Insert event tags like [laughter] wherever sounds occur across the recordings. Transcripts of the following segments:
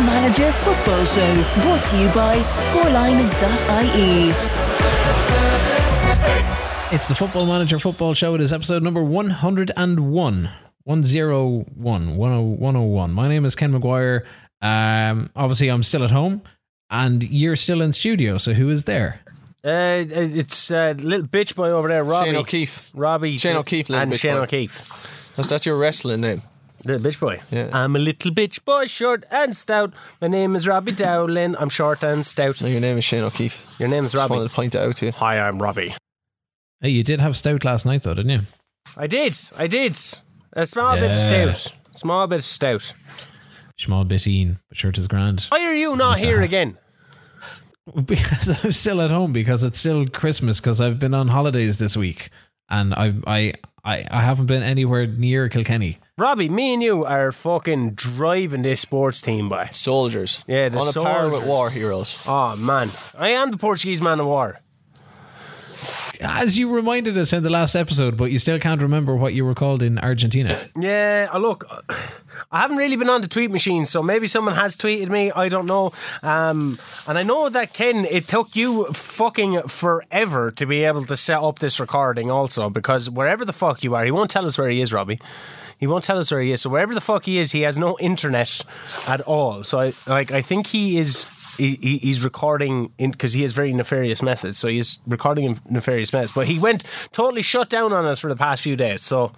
Manager Football Show, brought to you by scoreline.ie. It's the Football Manager Football Show. It is episode number 101. 101. 101. My name is Ken McGuire. Um, obviously, I'm still at home and you're still in studio. So who is there? Uh, it's uh, little bitch boy over there, Robbie. Shane O'Keefe. Robbie. Shane O'Keefe, and bitch Shane boy. O'Keefe. That's, that's your wrestling name. Little bitch boy. Yeah. I'm a little bitch boy, short and stout. My name is Robbie Dowling. I'm short and stout. No, your name is Shane O'Keefe. Your name is Just Robbie. wanted to point that out to you. Hi, I'm Robbie. Hey, you did have stout last night, though, didn't you? I did. I did. A small bit of Yeah. stout. Small bit of stout. Small bit in, but shirt is grand. Why are you not Just here again? [laughs] Because I'm still at home because it's still Christmas because I've been on holidays this week and I I I, I haven't been anywhere near Kilkenny. Robbie, me and you are fucking driving this sports team by. Soldiers. Yeah, the On a par with war heroes. Oh, man. I am the Portuguese man of war. As you reminded us in the last episode, but you still can't remember what you were called in Argentina. Yeah, uh, look, I haven't really been on the tweet machine, so maybe someone has tweeted me. I don't know. Um, and I know that Ken, it took you fucking forever to be able to set up this recording, also because wherever the fuck you are, he won't tell us where he is, Robbie. He won't tell us where he is. So wherever the fuck he is, he has no internet at all. So I like, I think he is. He, he- he's recording in because he has very nefarious methods. So he's recording in nefarious methods. But he went totally shut down on us for the past few days. So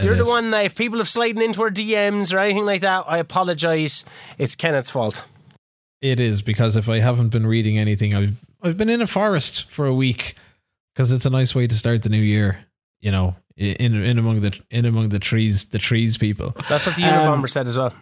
you're the one that if people have sliding into our DMs or anything like that, I apologise. It's Kenneth's fault. It is because if I haven't been reading anything, I've I've been in a forest for a week because it's a nice way to start the new year. You know, in in among the in among the trees, the trees people. That's what the Um, Unabomber said as well.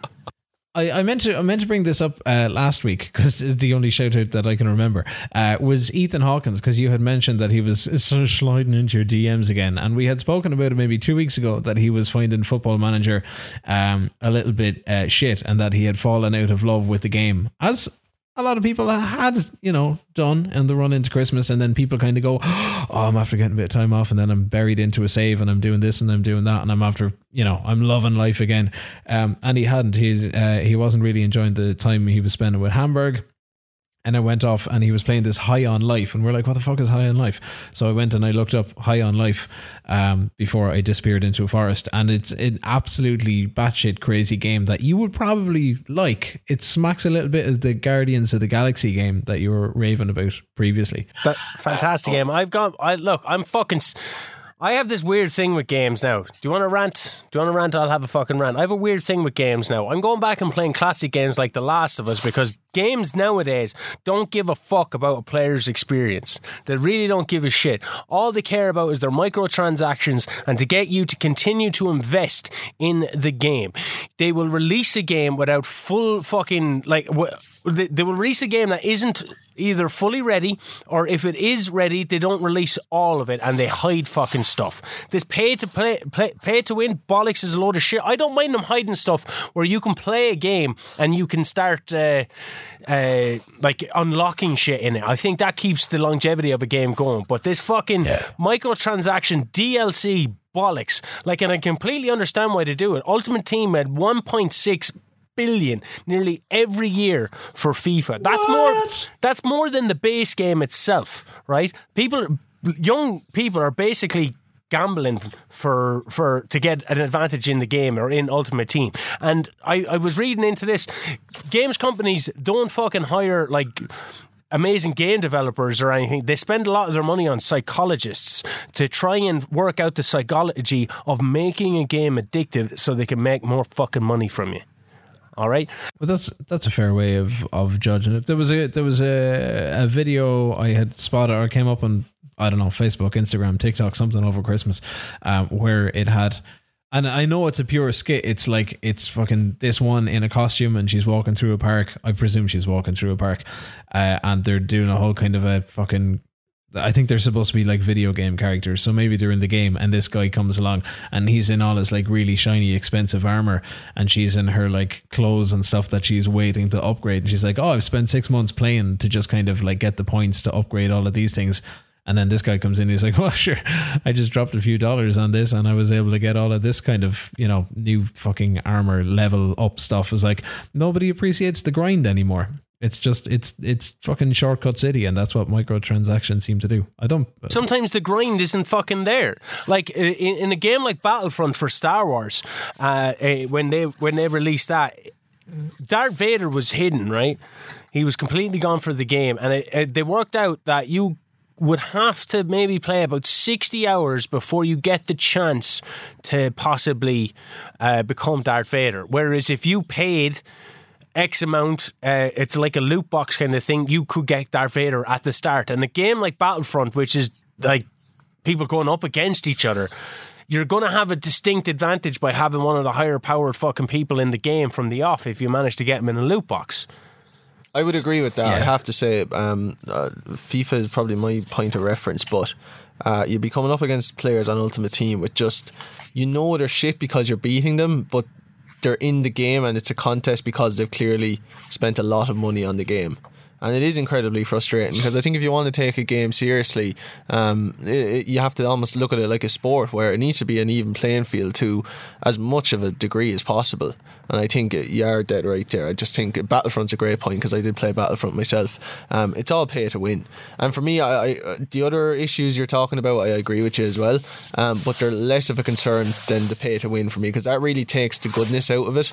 I, I meant to I meant to bring this up uh, last week because it's the only shout out that I can remember uh, was Ethan Hawkins because you had mentioned that he was sort of sliding into your DMs again and we had spoken about it maybe two weeks ago that he was finding Football Manager um, a little bit uh, shit and that he had fallen out of love with the game as a lot of people had you know done in the run into Christmas and then people kind of go oh I'm after getting a bit of time off and then I'm buried into a save and I'm doing this and I'm doing that and I'm after you know I'm loving life again. Um, and he hadn't. He's uh, he wasn't really enjoying the time he was spending with Hamburg and I went off and he was playing this High on Life and we're like what the fuck is High on Life so I went and I looked up High on Life um, before I disappeared into a forest and it's an absolutely batshit crazy game that you would probably like it smacks a little bit of the Guardians of the Galaxy game that you were raving about previously But fantastic game. I've got. I look. I'm fucking. I have this weird thing with games now. Do you want to rant? Do you want to rant? I'll have a fucking rant. I have a weird thing with games now. I'm going back and playing classic games like The Last of Us because games nowadays don't give a fuck about a player's experience. They really don't give a shit. All they care about is their microtransactions and to get you to continue to invest in the game. They will release a game without full fucking like. wh- They they will release a game that isn't either fully ready or if it is ready, they don't release all of it and they hide fucking stuff. This pay to play, play pay to win bollocks is a load of shit. I don't mind them hiding stuff where you can play a game and you can start uh, uh, like unlocking shit in it. I think that keeps the longevity of a game going. But this fucking microtransaction DLC bollocks, like, and I completely understand why they do it. Ultimate Team had 1.6 billion nearly every year for FIFA. That's more that's more than the base game itself, right? People young people are basically gambling for for to get an advantage in the game or in Ultimate Team. And I, I was reading into this. Games companies don't fucking hire like amazing game developers or anything. They spend a lot of their money on psychologists to try and work out the psychology of making a game addictive so they can make more fucking money from you. All right. But that's that's a fair way of, of judging it. There was a there was a, a video I had spotted or came up on I don't know Facebook, Instagram, TikTok, something over Christmas, um, where it had. And I know it's a pure skit. It's like it's fucking this one in a costume, and she's walking through a park. I presume she's walking through a park, uh, and they're doing a whole kind of a fucking I think they're supposed to be like video game characters, so maybe they're in the game, and this guy comes along, and he's in all his like really shiny, expensive armor, and she's in her like clothes and stuff that she's waiting to upgrade, and she's like, "Oh, I've spent six months playing to just kind of like get the points to upgrade all of these things." And then this guy comes in, he's like, [laughs] "Well, sure, I just dropped a few dollars on this, and I was able to get all of this kind of, you know, new fucking armor level up stuff." Is like nobody appreciates the grind anymore. It's just it's it's fucking shortcut city, and that's what microtransactions seem to do. I don't. sometimes the grind isn't fucking there. Like in, in a game like Battlefront for Star Wars, uh, eh, when they when they released that, Darth Vader was hidden, right? He was completely gone for the game, and it, it, they worked out that you would have to maybe play about 60 hours before you get the chance to possibly uh, become Darth Vader. Whereas if you paid X amount, uh, it's like a loot box kind of thing, you could get Darth Vader at the start. And a game like Battlefront, which is like people going up against each other, you're going to have a distinct advantage by having one of the higher powered fucking people in the game from the off if you manage to get them in a loot box. I would agree with that. I have to say, um, uh, FIFA is probably my point of reference, but uh, you'd be coming up against players on Ultimate Team with just, you know, they're shit because you're beating them, but they're in the game and it's a contest because they've clearly spent a lot of money on the game. And it is incredibly frustrating because I think if you want to take a game seriously, um, it, it- you have to almost look at it like a sport where it needs to be an even playing field to as much of a degree as possible. And I think you are dead right there. I just think Battlefront's a great point because I did play Battlefront myself. Um, it's all pay to win. And for me, I, I, the other issues you're talking about, I agree with you as well. Um, but they're less of a concern than the pay to win for me because that really takes the goodness out of it.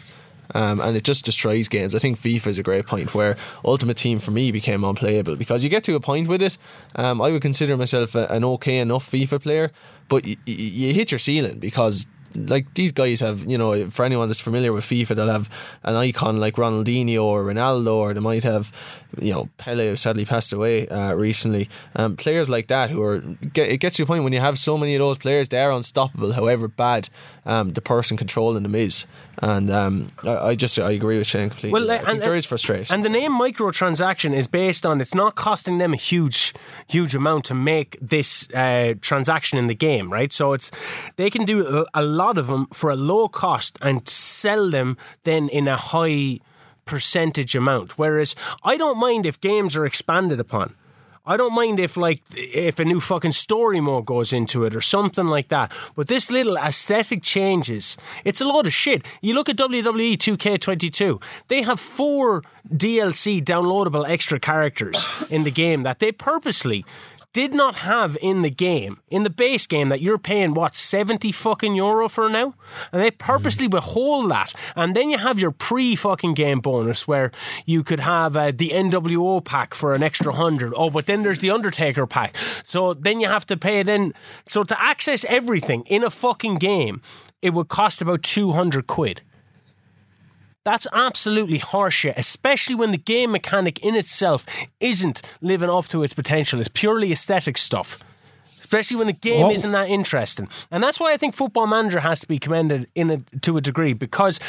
Um, and it just destroys games. I think FIFA is a great point where Ultimate Team for me became unplayable because you get to a point with it. Um, I would consider myself a, an okay enough FIFA player, but you hit your ceiling because. Like these guys have, you know, for anyone that's familiar with FIFA, they'll have an icon like Ronaldinho or Ronaldo, or they might have, you know, Pele, who sadly passed away uh, recently. Um, players like that who are, get, it gets to a point when you have so many of those players, they are unstoppable, however bad um, the person controlling them is. And um, I, I just I agree with Shane completely. Well, I uh, think and- there is frustration. And the name microtransaction is based on it's not costing them a huge, huge amount to make this uh, transaction in the game, right? So it's they can do a, a lot of them for a low cost and sell them then in a high percentage amount. Whereas I don't mind if games are expanded upon. I don't mind if like if a new fucking story mode goes into it or something like that. But this little aesthetic changes, it's a lot of shit. You look at WWE 2K22, they have four DLC downloadable extra characters in the game that they purposely did not have in the game, in the base game that you're paying what, 70 fucking euro for now? And they purposely withhold that. And then you have your pre fucking game bonus where you could have uh, the NWO pack for an extra hundred. Oh, but then there's the Undertaker pack. So then you have to pay then. So to access everything in a fucking game, it would cost about 200 quid. That's absolutely horseshit, especially when the game mechanic in itself isn't living up to its potential. It's purely aesthetic stuff. Especially when the game isn't that interesting. And that's why I think Football Manager has to be commended in a, to a degree because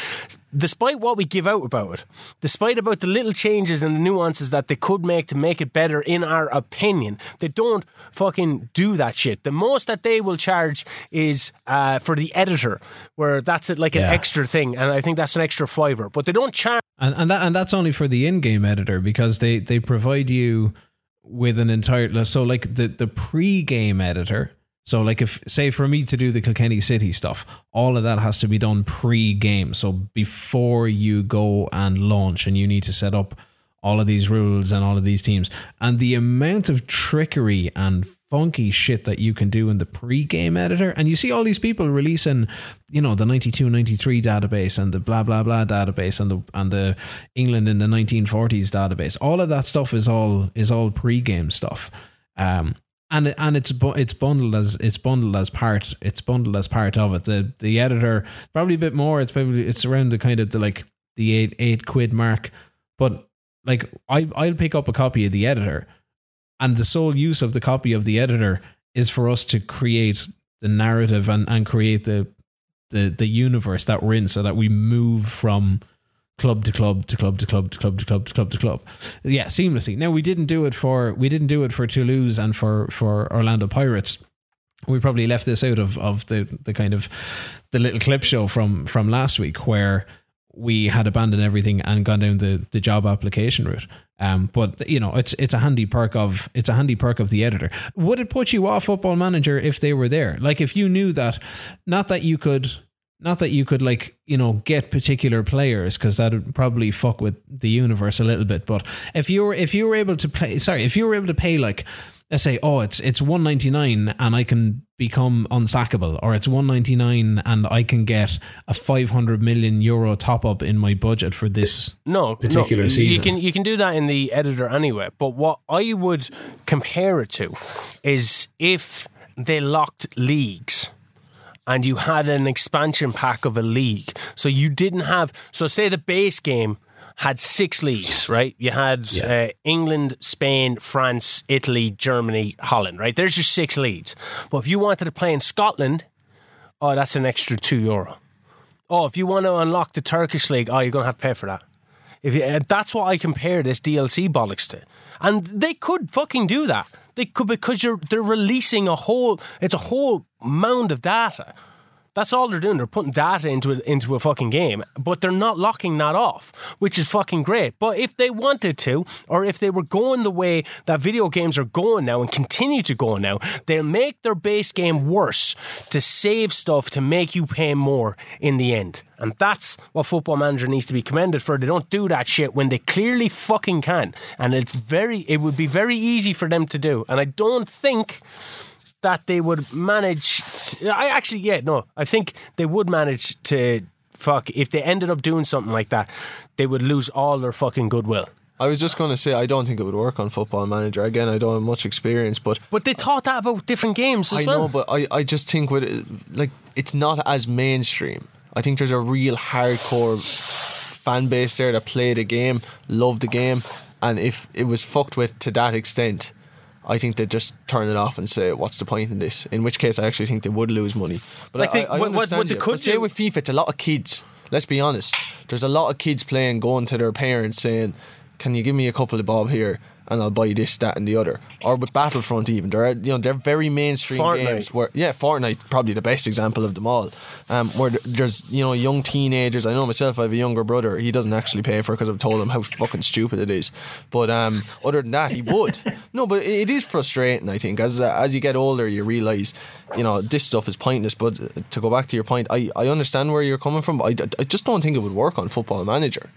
despite what we give out about it, despite about the little changes and the nuances that they could make to make it better in our opinion, they don't fucking do that shit. The most that they will charge is uh, for the editor, where that's it like an Yeah. extra thing, and I think that's an extra fiver. But they don't charge and and that and that's only for the in-game editor because they they provide you with an entire so like the the pre-game editor so like if say for me to do the Kilkenny City stuff all of that has to be done pre-game. So before you go and launch and you need to set up all of these rules and all of these teams. And the amount of trickery and funky shit that you can do in the pre-game editor. And you see all these people releasing you know the 92 93 database and the blah blah blah database and the and the England in the 1940s database. All of that stuff is all is all pre-game stuff. Um and and it's it's bundled as it's bundled as part it's bundled as part of it. The the editor probably a bit more. It's probably it's around the kind of the like the 8 8 quid mark. But like I I'll pick up a copy of the editor and the sole use of the copy of the editor is for us to create the narrative and, and create the, the the universe that we're in so that we move from club to club to club to club to club to club to club to club. Yeah seamlessly. Now we didn't do it for we didn't do it for Toulouse and for for Orlando Pirates. We probably left this out of of the the kind of the little clip show from from last week where we had abandoned everything and gone down the, the job application route. Um, but you know, it's it's a handy perk of it's a handy perk of the editor. Would it put you off Football Manager if they were there? Like if you knew that, not that you could, not that you could like you know get particular players because that would probably fuck with the universe a little bit. But if you were if you were able to play, sorry, if you were able to pay like let's say, oh, it's it's one ninety nine and I can become unsackable, or it's one ninety nine and I can get a five hundred million euro top up in my budget for this no particular no, season. You can you can do that in the editor anyway. But what I would compare it to is if they locked leagues and you had an expansion pack of a league. So you didn't have so say the base game had six leagues, right? You had Yeah. uh, England, Spain, France, Italy, Germany, Holland, right? There's your six leagues. But if you wanted to play in Scotland, oh, that's an extra two euro. Oh, if you want to unlock the Turkish league, oh, you're going to have to pay for that. If you, uh, that's what I compare this DLC bollocks to, and they could fucking do that. They could because you're they're releasing a whole it's a whole mound of data. That's all they're doing. They're putting data into a, into a fucking game, but they're not locking that off, which is fucking great. But if they wanted to, or if they were going the way that video games are going now and continue to go now, they'll make their base game worse to save stuff to make you pay more in the end. And that's what Football Manager needs to be commended for. They don't do that shit when they clearly fucking can. And it's very, it would be very easy for them to do. And I don't think that they would manage. I actually, yeah, no, I think they would manage to fuck if they ended up doing something like that. They would lose all their fucking goodwill. I was just going to say I don't think it would work on Football Manager. Again, I don't have much experience, but But they thought that about different games as I well. know, but I, I just think with like it's not as mainstream. I think there's a real hardcore fan base there that play the game, love the game, and if it was fucked with to that extent, I think they'd just turn it off and say, "What's the point in this?" In which case, I actually think they would lose money. But Like I, they- I, I what- what- understand what they you. could say with FIFA, it's a lot of kids. Let's be honest. There's a lot of kids playing, going to their parents saying, "Can you give me a couple of bob here?" And I'll buy this, that, and the other. Or with Battlefront, even they're you know they're very mainstream Fortnite. games. Where yeah, Fortnite probably the best example of them all. Um, where there's you know young teenagers. I know myself. I have a younger brother. He doesn't actually pay for it because I've told him how fucking stupid it is. But um, other than that, he would. [laughs] no, but it is frustrating. I think as uh, as you get older, you realize you know this stuff is pointless. But uh, to go back to your point, I I understand where you're coming from. But I, I just don't think it would work on Football Manager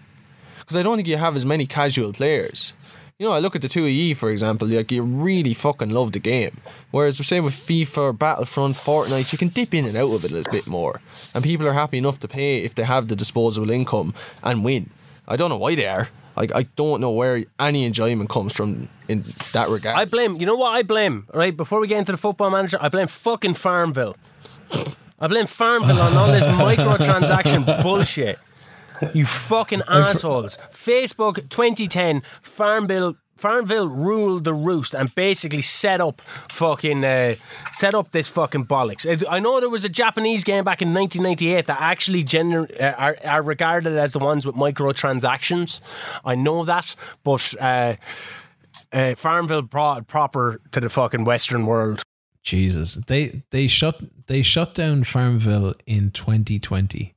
because I don't think you have as many casual players. You know, I look at the two of ye, for example, like you really fucking love the game. Whereas, the same with FIFA, Battlefront, Fortnite, you can dip in and out of it a little bit more. And people are happy enough to pay if they have the disposable income and win. I don't know why they are. Like, I don't know where any enjoyment comes from in that regard. I blame. You know what I blame? Right before we get into the football manager, I blame fucking Farmville. I blame Farmville on all this [laughs] microtransaction bullshit. You fucking assholes. Facebook 2010 Farmville Farmville ruled the roost and basically set up fucking uh, set up this fucking bollocks. I I know there was a Japanese game back in 1998 that actually gener- uh, are, are regarded as the ones with microtransactions. I know that, but uh, uh, Farmville brought proper to the fucking Western world. Jesus, they they shut they shut down Farmville in 2020.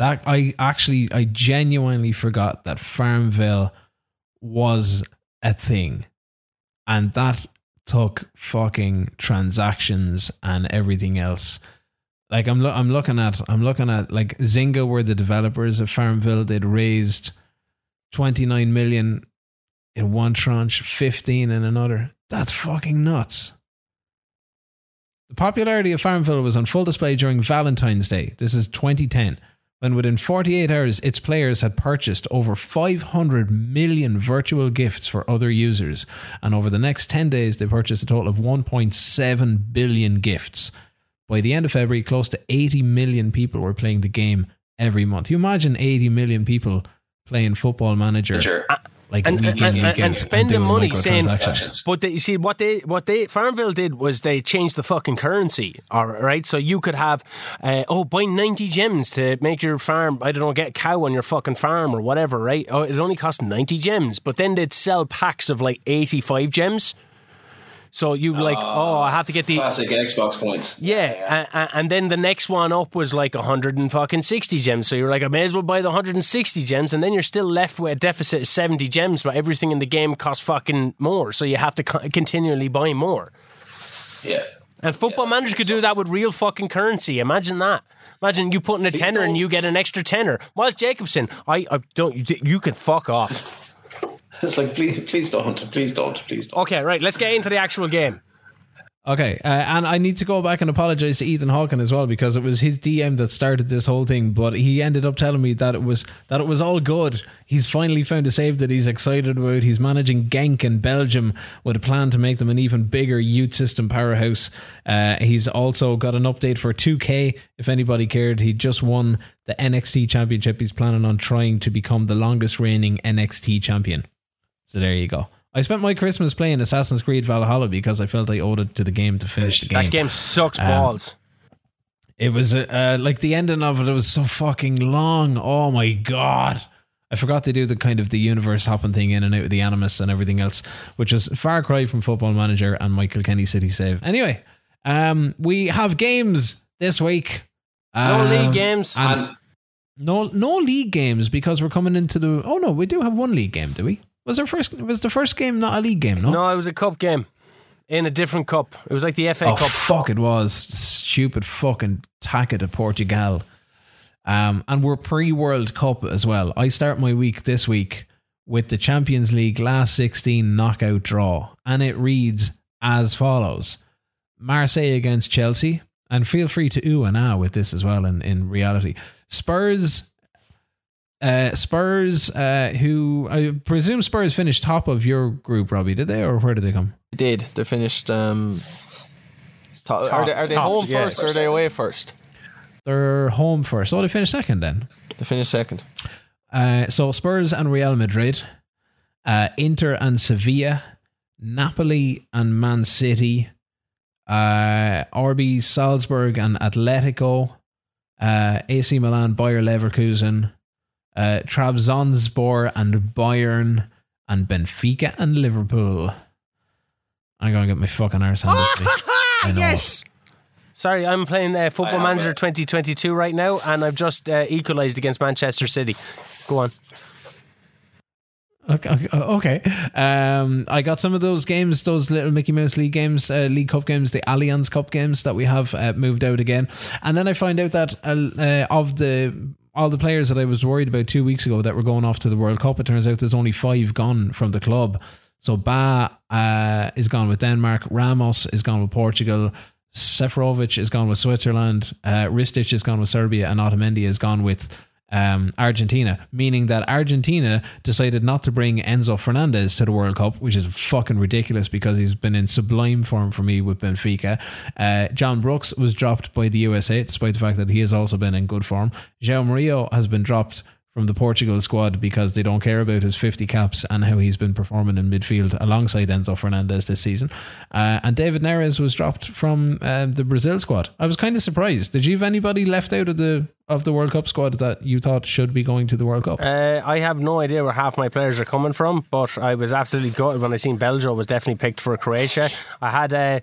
That I actually I genuinely forgot that Farmville was a thing, and that took fucking transactions and everything else. Like I'm lo- I'm looking at I'm looking at like Zynga were the developers of Farmville. They'd raised 29 million in one tranche, 15 in another. That's fucking nuts. The popularity of Farmville was on full display during Valentine's Day. This is 2010, when within 48 hours, its players had purchased over 500 million virtual gifts for other users. And over the next 10 days, they purchased a total of 1.7 billion gifts. By the end of February, close to 80 million people were playing the game every month. You imagine 80 million people playing Football Manager. Like and, week and, in, and, week and, in, spending doing money saying, but they, you see what they what they Farmville did was they changed the fucking currency. All right, so you could have uh, oh buy ninety gems to make your farm. I don't know, get a cow on your fucking farm or whatever. Right? Oh, it only cost ninety gems, but then they'd sell packs of like eighty five gems. So you like, oh, I ah, have to get the Classic Xbox points. yeah, a- a- And, then the next one up was like 160 gems. So you're like, I may as well buy the 160 gems, and then you're still left with a deficit of 70 gems, but everything in the game costs fucking more. So you have to continually buy more. Yeah. And Football Yeah, Manager could do that with real fucking currency. Imagine that. Imagine you putting a tenner and you get an extra tenner. Miles Jacobson, I, I don't. You, you can fuck off. [laughs] It's like, please, please don't, please don't, please don't. Okay, right. Let's get into the actual game. Okay, uh, and I need to go back and apologize to Ethan Hawken as well because it was his DM that started this whole thing. But he ended up telling me that it was that it was all good. He's finally found a save that he's excited about. He's managing Genk in Belgium with a plan to make them an even bigger youth system powerhouse. Uh, he's also got an update for 2K. If anybody cared, he just won the NXT championship. He's planning on trying to become the longest reigning NXT champion. So there you go. I spent my Christmas playing Assassin's Creed Valhalla because I felt I owed it to the game to finish the game. That game sucks Um, balls. It was uh, uh, like the ending of it. It was so fucking long. Oh my god! I forgot to do the kind of the universe hopping thing in and out of the Animus and everything else, which is far cry from Football Manager and my Kilkenny City Save. Anyway, um, we have games this week. No Um, league games. and And no no league games because we're coming into the. Oh no, we do have one league game. Do we? Was our first? Was the first game not a league game? No. no, it was a cup game in a different cup. It was like the FA Oh Cup. fuck! It was stupid fucking Taca de Portugal, um, and we're pre World Cup as well. I start my week this week with the Champions League last sixteen knockout draw, and it reads as follows: Marseille against Chelsea, and feel free to ooh and ah with this as well. In in reality, Spurs. Uh, Spurs, uh, who I presume Spurs finished top of your group, Robbie, did they, or where did they come? They did. They finished. Um, top, Top- are they, are they top, home yeah. first or are they away first? They're home first. Oh, they finished second then. They finished second. Uh, so Spurs and Real Madrid, uh, Inter and Sevilla, Napoli and Man City, uh, RB Salzburg and Atletico, uh, AC Milan, Bayer Leverkusen, uh, Trabzonspor and Bayern, and Benfica and Liverpool. I'm gonna get my fucking arse handed to me. [laughs] I know. yes. Sorry, I'm playing uh, Football Manager it. 2022 right now, and I've just uh, equalised against Manchester City. Go on. Okay, okay, okay. Um, I got some of those games, those little Mickey Mouse League games, uh, League Cup games, the Allianz Cup games that we have uh, moved out again, and then I find out that uh, uh, of the all the players that I was worried about two weeks ago that were going off to the World Cup, it turns out there's only five gone from the club. So Ba uh, is gone with Denmark, Ramos is gone with Portugal. Seferovic is gone with Switzerland, uh, Ristic is gone with Serbia, and Otamendi is gone with um, Argentina, meaning that Argentina decided not to bring Enzo Fernandez to the World Cup, which is fucking ridiculous because he's been in sublime form for me with Benfica. Uh, John Brooks was dropped by the USA, despite the fact that he has also been in good form. João Murillo has been dropped from the Portugal squad because they don't care about his 50 caps and how he's been performing in midfield alongside Enzo Fernandez this season. Uh, and David Neres was dropped from uh, the Brazil squad. I was kind of surprised. Did you have anybody left out of the of the World Cup squad that you thought should be going to the World Cup? Uh, I have no idea where half my players are coming from, but I was absolutely gutted when I seen Belgio was definitely picked for Croatia. I had uh,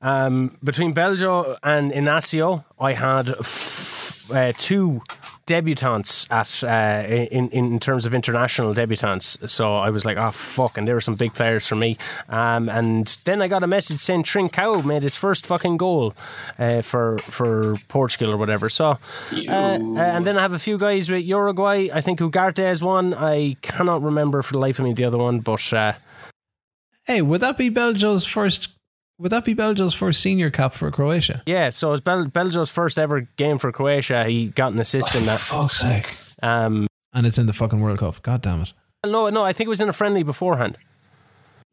um, between Belgio and Inacio, I had f- uh, two debutants at uh, in in terms of international debutants. So I was like, oh fuck, and there were some big players for me. Um, and then I got a message saying Trincao made his first fucking goal uh, for for Portugal or whatever. So uh, uh, and then I have a few guys with Uruguay. I think Ugarte is one. I cannot remember for the life of me the other one, but. Uh, hey, would that be Belgio's first? Would that be Belgio's first senior cap for Croatia? Yeah, so it's Bel- Belgio's first ever game for Croatia. He got an assist in that. Fuck's sake! Um, And it's in the fucking World Cup. God damn it! no, no, I think it was in a friendly beforehand.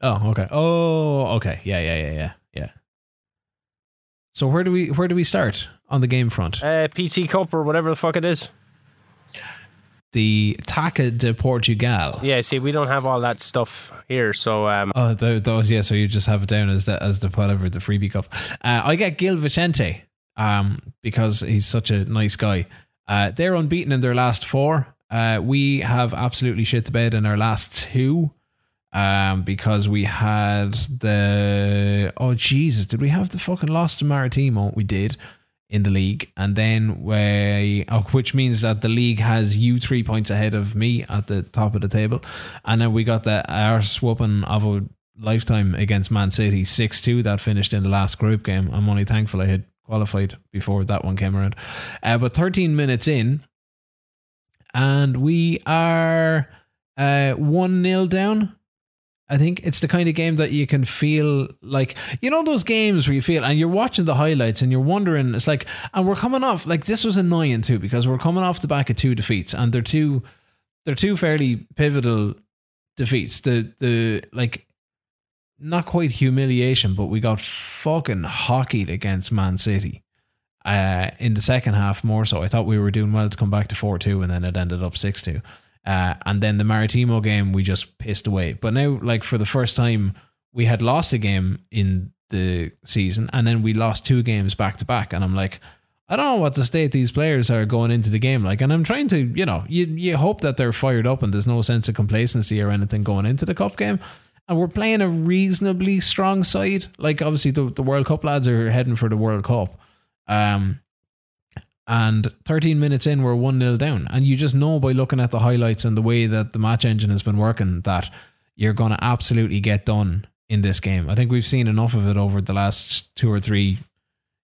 Oh, okay. Oh, okay. Yeah, yeah, yeah, yeah, yeah. So where do we where do we start on the game front? Uh, PT Cup or whatever the fuck it is. The Taca de Portugal. Yeah, see, we don't have all that stuff here, so um, Oh, th- those yeah. So you just have it down as the as the whatever the freebie cup. Uh, I get Gil Vicente, um, because he's such a nice guy. Uh, they're unbeaten in their last four. Uh, we have absolutely shit the bed in our last two. um, because we had the oh Jesus, did we have the fucking lost to Maritimo? We did in the league, and then we, oh, which means that the league has you three points ahead of me at the top of the table, and then we got the arse whooping of a lifetime against Man City six two that finished in the last group game. I'm only thankful I had qualified before that one came around, uh, but 13 minutes in, and we are uh, one 0 down I think it's the kind of game that you can feel like you know those games where you feel and you're watching the highlights and you're wondering it's like and we're coming off like this was annoying too because we're coming off the back of two defeats and they're two they're two fairly pivotal defeats. The the like not quite humiliation but we got fucking hockeyed against Man City uh in the second half more so. I thought we were doing well to come back to 4-2 and then it ended up 6-2 uh, and then the Maritimo game, we just pissed away. But now, like for the first time, we had lost a game in the season, and then we lost two games back to back. And I'm like, I don't know what the state these players are going into the game like. And I'm trying to, you know, you you hope that they're fired up and there's no sense of complacency or anything going into the cup game. And we're playing a reasonably strong side. Like obviously the, the World Cup lads are heading for the World Cup. Um, and 13 minutes in, we're 1 0 down. And you just know by looking at the highlights and the way that the match engine has been working that you're going to absolutely get done in this game. I think we've seen enough of it over the last two or three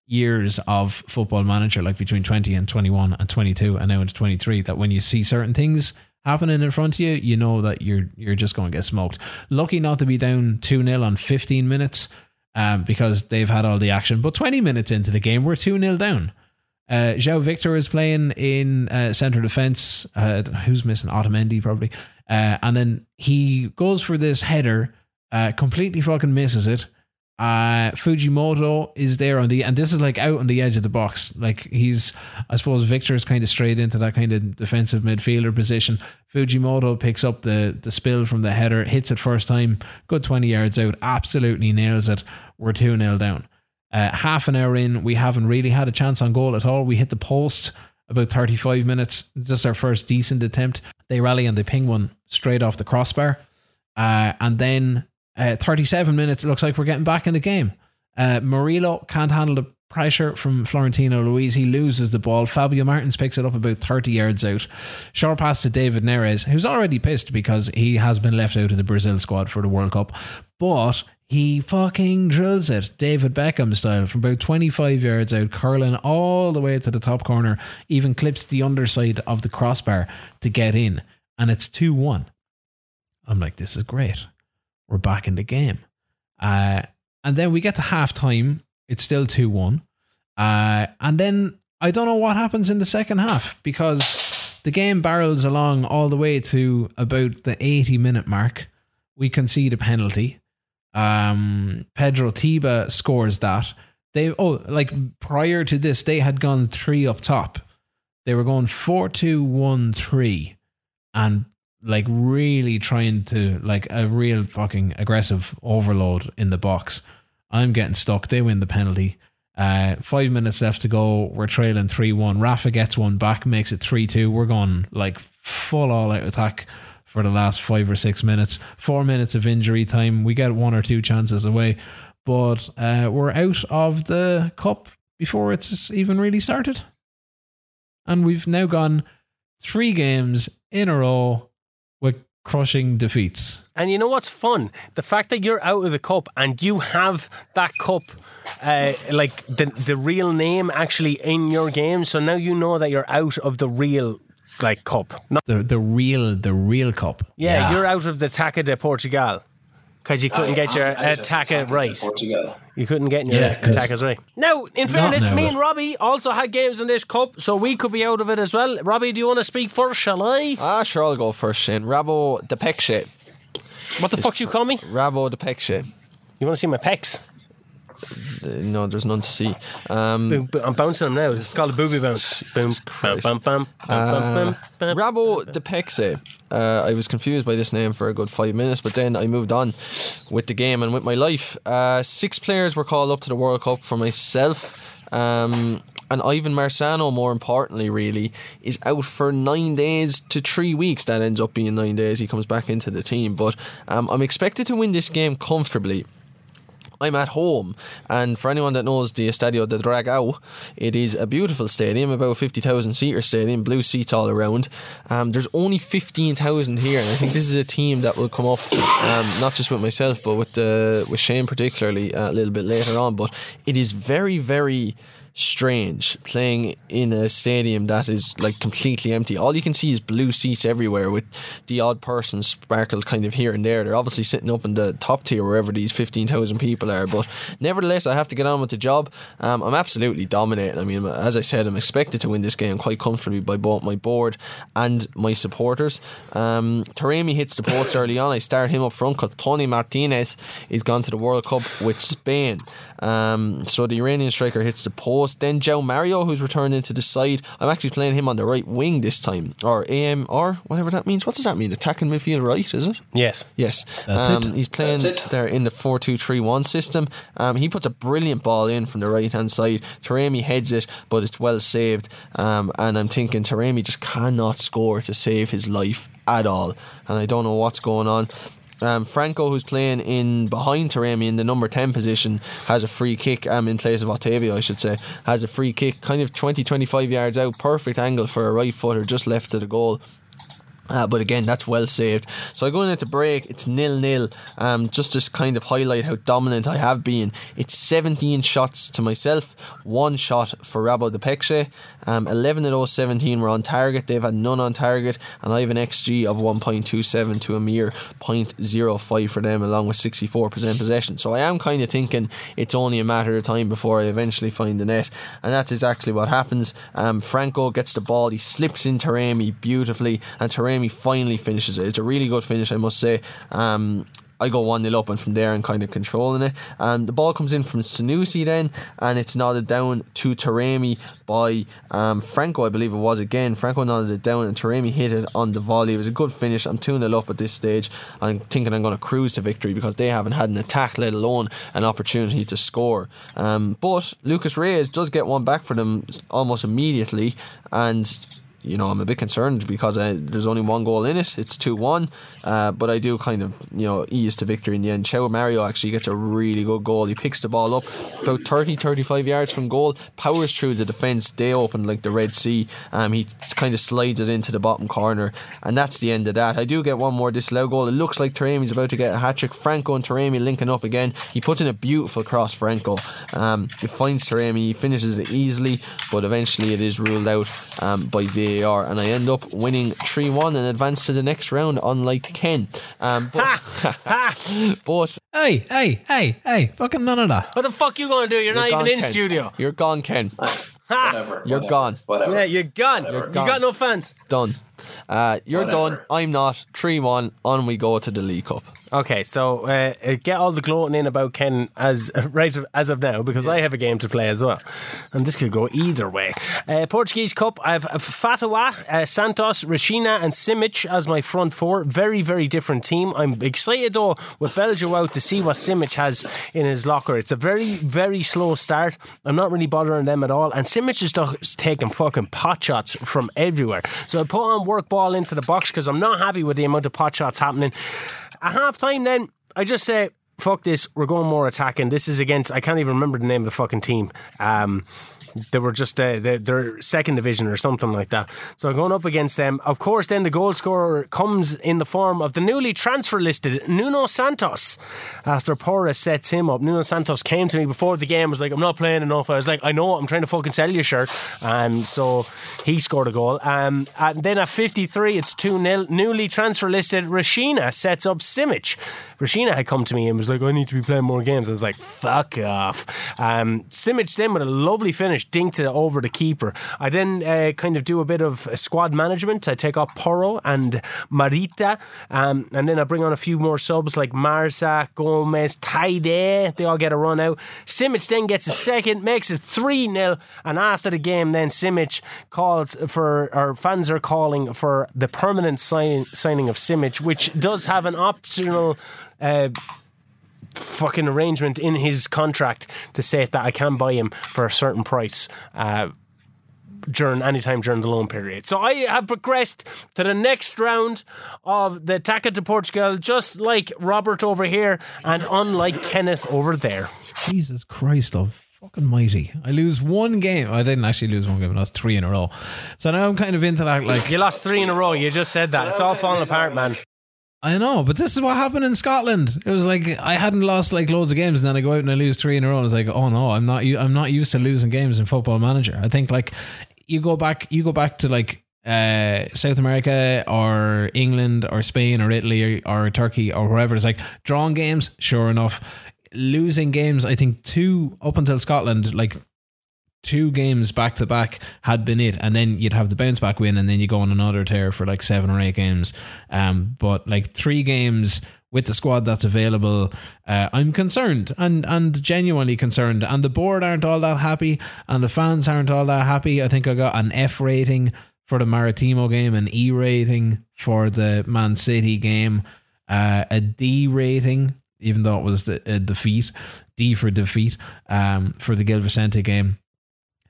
years of football manager, like between 20 and 21 and 22 and now into 23, that when you see certain things happening in front of you, you know that you're you're just going to get smoked. Lucky not to be down 2 0 on 15 minutes um, because they've had all the action. But 20 minutes into the game, we're 2 0 down. Uh, Victor is playing in uh, centre defence. Uh, who's missing? Otamendi probably. Uh, and then he goes for this header, uh, completely fucking misses it. Uh, Fujimoto is there on the, and this is like out on the edge of the box. Like he's, I suppose Victor is kind of straight into that kind of defensive midfielder position. Fujimoto picks up the the spill from the header, hits it first time, good 20 yards out, absolutely nails it. We're 2 0 down. Uh, half an hour in, we haven't really had a chance on goal at all. We hit the post about 35 minutes, just our first decent attempt. They rally and they ping one straight off the crossbar. Uh, and then uh, 37 minutes, it looks like we're getting back in the game. Uh, Murillo can't handle the pressure from Florentino Luis. He loses the ball. Fabio Martins picks it up about 30 yards out. Short pass to David Neres, who's already pissed because he has been left out of the Brazil squad for the World Cup. But he fucking drills it, David Beckham style, from about 25 yards out, curling all the way to the top corner, even clips the underside of the crossbar to get in. And it's 2 1. I'm like, this is great. We're back in the game. Uh, and then we get to half time. It's still 2 1. Uh, and then I don't know what happens in the second half because the game barrels along all the way to about the 80 minute mark. We concede a penalty um, Pedro Tiba scores that. They oh like prior to this they had gone three up top. They were going four two one three, and like really trying to like a real fucking aggressive overload in the box. I'm getting stuck. They win the penalty. Uh, five minutes left to go. We're trailing 3 1. Rafa gets one back, makes it 3 2. We're going like full all out attack for the last five or six minutes. Four minutes of injury time. We get one or two chances away, but uh, we're out of the cup before it's even really started. And we've now gone three games in a row with crushing defeats. And you know what's fun? The fact that you're out of the cup and you have that cup, uh, like the the real name actually in your game. So now you know that you're out of the real like cup. Not the the real the real cup. Yeah, yeah. you're out of the Taça de Portugal because you couldn't I, get your Taça right. Portugal. You couldn't get your yeah, attackers right. Now, in fairness, me and Robbie also had games in this cup, so we could be out of it as well. Robbie, do you want to speak first? Shall I? Ah, sure, I'll go first. Shane Rabo the Pekshe. What the it's fuck do you call me? Rabo the Pekshe. You want to see my pecs? No, there's none to see. Um, boom, boom, I'm bouncing them now. It's called a booby bounce. Boom, bam, bam, bam, uh, Rabo de Peixe. Uh, I was confused by this name for a good five minutes, but then I moved on with the game and with my life. Uh, six players were called up to the World Cup for myself. Um, and Ivan Marcano, more importantly, really, is out for nine days to three weeks. That ends up being nine days. He comes back into the team. But um, I'm expected to win this game comfortably. I'm at home, and for anyone that knows the Estadio de Dragao, it is a beautiful stadium, about 50,000 seater stadium, blue seats all around. Um, there's only 15,000 here, and I think this is a team that will come up, um, not just with myself, but with uh, with Shane particularly uh, a little bit later on. But it is very, very strange playing in a stadium that is like completely empty. All you can see is blue seats everywhere with the odd person sparkled kind of here and there. They're obviously sitting up in the top tier wherever these 15,000 people are. But nevertheless, I have to get on with the job. Um, I'm absolutely dominating. I mean, as I said, I'm expected to win this game quite comfortably by both my board and my supporters. Um, Taremi hits the post early on. I start him up front because Toni Martinez is gone to the World Cup with Spain. Um, so the Iranian striker hits the post. Then João Mario, who's returned into the side. I'm actually playing him on the right wing this time, or AM, or whatever that means. What does that mean? Attacking midfield right, is it? Yes. Yes. That's um, it. He's playing That's it. there in the 4 2 3 1 system. Um, he puts a brilliant ball in from the right hand side. Taremi heads it, but it's well saved. Um, and I'm thinking Taremi just cannot score to save his life at all. And I don't know what's going on. Um, Franco, who's playing in behind Taremi in the number 10 position, has a free kick, um, in place of Otavio, I should say, has a free kick kind of 20 25 yards out, perfect angle for a right footer just left of the goal. Uh, but again, that's well saved. So I go into break. It's nil nil. Um, just to kind of highlight how dominant I have been. It's 17 shots to myself, one shot for Rabo de Peixe. Um, 11 of those 17 were on target. They've had none on target, and I have an XG of 1.27 to a mere 0.05 for them, along with 64% possession. So I am kind of thinking it's only a matter of time before I eventually find the net, and that's exactly what happens. Um, Franco gets the ball. He slips in Taremi beautifully, and Taremi finally finishes it. It's a really good finish, I must say. Um, I go 1 0 up and from there and kind of controlling it. Um, the ball comes in from Sanusi then and it's nodded down to Taremi by um, Franco, I believe it was again. Franco nodded it down and Taremi hit it on the volley. It was a good finish. I'm 2 0 up at this stage. I'm thinking I'm going to cruise to victory because they haven't had an attack, let alone an opportunity to score. Um, but Lucas Reyes does get one back for them almost immediately and you know, I'm a bit concerned because uh, there's only one goal in it. It's 2 1. Uh, but I do kind of, you know, ease to victory in the end. João Mario actually gets a really good goal. He picks the ball up about 30, 35 yards from goal, powers through the defence. They open like the Red Sea. Um, he kind of slides it into the bottom corner. And that's the end of that. I do get one more disallowed goal. It looks like Taremi's about to get a hat trick. Franco and Taremi linking up again. He puts in a beautiful cross, Franco. Um, it finds Taremi. He finishes it easily, but eventually it is ruled out um, by VAR. And I end up winning 3 1 and advance to the next round, unlike Ken. Um, but, [laughs] but Hey, hey, hey, hey! Fucking none of that. What the fuck you gonna do? You're, not You're even gone, in Ken. studio. You're gone, Ken. Whatever. You're whatever, gone. Whatever. Yeah, you're gone. You're You got no fans. Done. Uh, you're Whatever. done. I'm not. 3 1. On we go to the League Cup. Okay, so uh, uh, get all the gloating in about Ken as [laughs] right as of now because I have a game to play as well, and this could go either way. Uh, Portuguese Cup, I have Fatawu, uh, Santos, Rochinha, and Simic as my front four. Very, very different team. I'm excited though with Belgio out to see what Simic has in his locker. It's a very, very slow start. I'm not really bothering them at all, and Simic is just taking fucking pot shots from everywhere. So I put on work ball into the box because I'm not happy with the amount of pot shots happening. At half time, then, I just say, fuck this, we're going more attacking. This is against, I can't even remember the name of the fucking team. Um, they were just uh, they're, they're second division or something like that. So going up against them, of course, then the goal scorer comes in the form of the newly transfer listed Nuno Santos. After Porras sets him up, Nuno Santos came to me before the game. Was like, I'm not playing enough. I was like, I know, I'm trying to fucking sell you, shirt. Um, so he scored a goal. Um, and then at 53, it's two 0 Newly transfer listed Rochinha sets up Simic. Rochinha had come to me and was like, I need to be playing more games. I was like, fuck off. Um, Simic then with a lovely finish dinked it over the keeper. I then uh, kind of do a bit of squad management. I take off Porro and Marita, um, and then I bring on a few more subs like Marsa, Gomez, Taide. They all get a run out. Simic then gets a second, makes it 3 0, and after the game, then Simic calls for, or fans are calling for the permanent sign, signing of Simic, which does have an optional. Uh, fucking arrangement in his contract to say that I can buy him for a certain price. Uh, during any time during the loan period. So I have progressed to the next round of the Taca de Portugal, just like Robert over here, and unlike Kenneth over there. Jesus Christ, love. Fucking mighty. I lose one game. I didn't actually lose one game, I lost three in a row. So now I'm kind of into that, like. You lost three in a row. You just said that. It's all falling apart, man. I know, but this is what happened in Scotland. It was like I hadn't lost like loads of games, and then I go out and I lose three in a row. And it's like, oh no, I'm not. I'm not used to losing games in Football Manager. I think like you go back, you go back to like uh, South America or England or Spain or Italy or, or Turkey or wherever. It's like drawing games. Sure enough, losing games. I think two up until Scotland, like two games back to back had been it, and then you'd have the bounce back win, and then you go on another tear for like seven or eight games. Um, but like three games with the squad that's available, uh, I'm concerned and and genuinely concerned. And the board aren't all that happy, and the fans aren't all that happy. I think I got an F rating for the Maritimo game, an E rating for the Man City game, uh, a D rating, even though it was a defeat, D for defeat um, for the Gil Vicente game.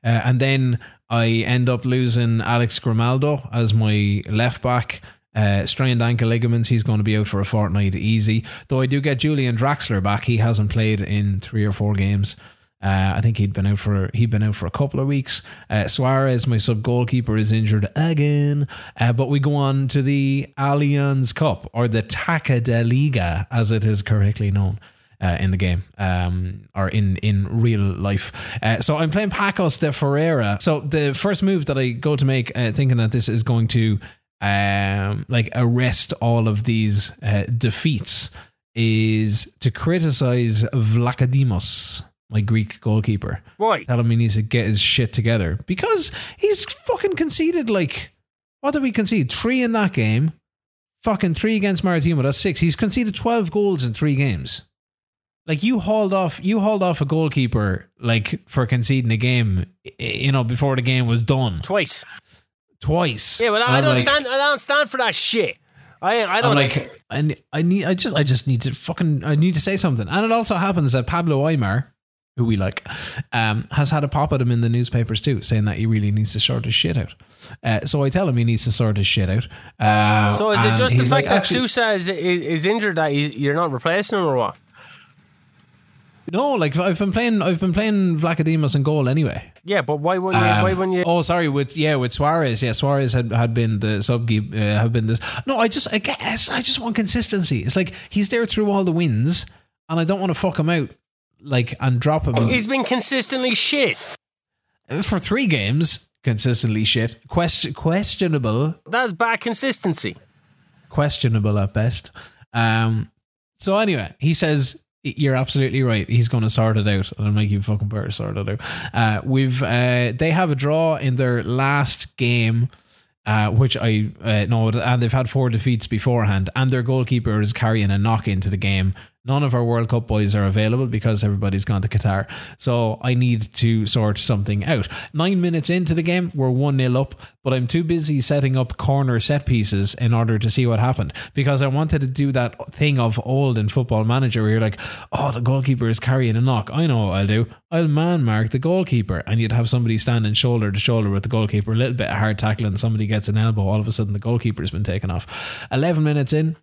Uh, and then I end up losing Alex Grimaldo as my left back. Uh, strained ankle ligaments. He's going to be out for a fortnight easy. Though I do get Julian Draxler back. He hasn't played in three or four games. Uh, I think he'd been out for he'd been out for a couple of weeks. Uh, Suarez, my sub goalkeeper, is injured again. Uh, but we go on to the Allianz Cup or the Taca de Liga, as it is correctly known uh, in the game um, or in in real life. Uh, so I'm playing Pacos de Ferreira. So the first move that I go to make, uh, thinking that this is going to um, like arrest all of these uh, defeats, is to criticize Vlachodimos. My Greek goalkeeper. Why? Tell him he needs to get his shit together because he's fucking conceded like what did we concede? Three in that game. Fucking three against Maritimo. That's six. He's conceded twelve goals in three games. Like you hauled off, you hauled off a goalkeeper like for conceding a game, you know, before the game was done Twice. twice. Yeah, but I I'm don't like- stand. I don't stand for that shit. I I I'm don't. like, I, I need, I just, I just need to fucking, I need to say something. And it also happens that Pablo Aimar, who we like, um, has had a pop at him in the newspapers too, saying that he really needs to sort his shit out. Uh, so I tell him he needs to sort his shit out. Uh, so is it just the fact like, that "Actually- Sousa is, is is injured that you're not replacing him or what? No, like I've been playing, I've been playing Vlachodimos in goal anyway. Yeah, but why wouldn't you? Why Um, wouldn't you? Oh, sorry. With yeah, with Suarez. Yeah, Suarez had, had been the sub. Uh, have been this. No, I just I guess I just want consistency. It's like he's there through all the wins, and I don't want to fuck him out, like and drop him He's been consistently shit. for three games. Consistently shit. Question questionable. That's bad consistency. questionable at best. Um, so anyway, he says you're absolutely right. He's going to sort it out, and I'm like, you fucking better sort it out. Uh, we've uh, they have a draw in their last game. Uh, which I uh, know, and they've had four defeats beforehand, and their goalkeeper is carrying a knock into the game. None of our World Cup boys are available because everybody's gone to Qatar. So I need to sort something out. Nine minutes into the game, we're 1 0 up, but I'm too busy setting up corner set pieces in order to see what happened because I wanted to do that thing of old in football manager where you're like, oh, the goalkeeper is carrying a knock. I know what I'll do. I'll man mark the goalkeeper. And you'd have somebody standing shoulder to shoulder with the goalkeeper, a little bit of hard tackling, somebody gets an elbow, all of a sudden the goalkeeper's been taken off. 11 minutes in,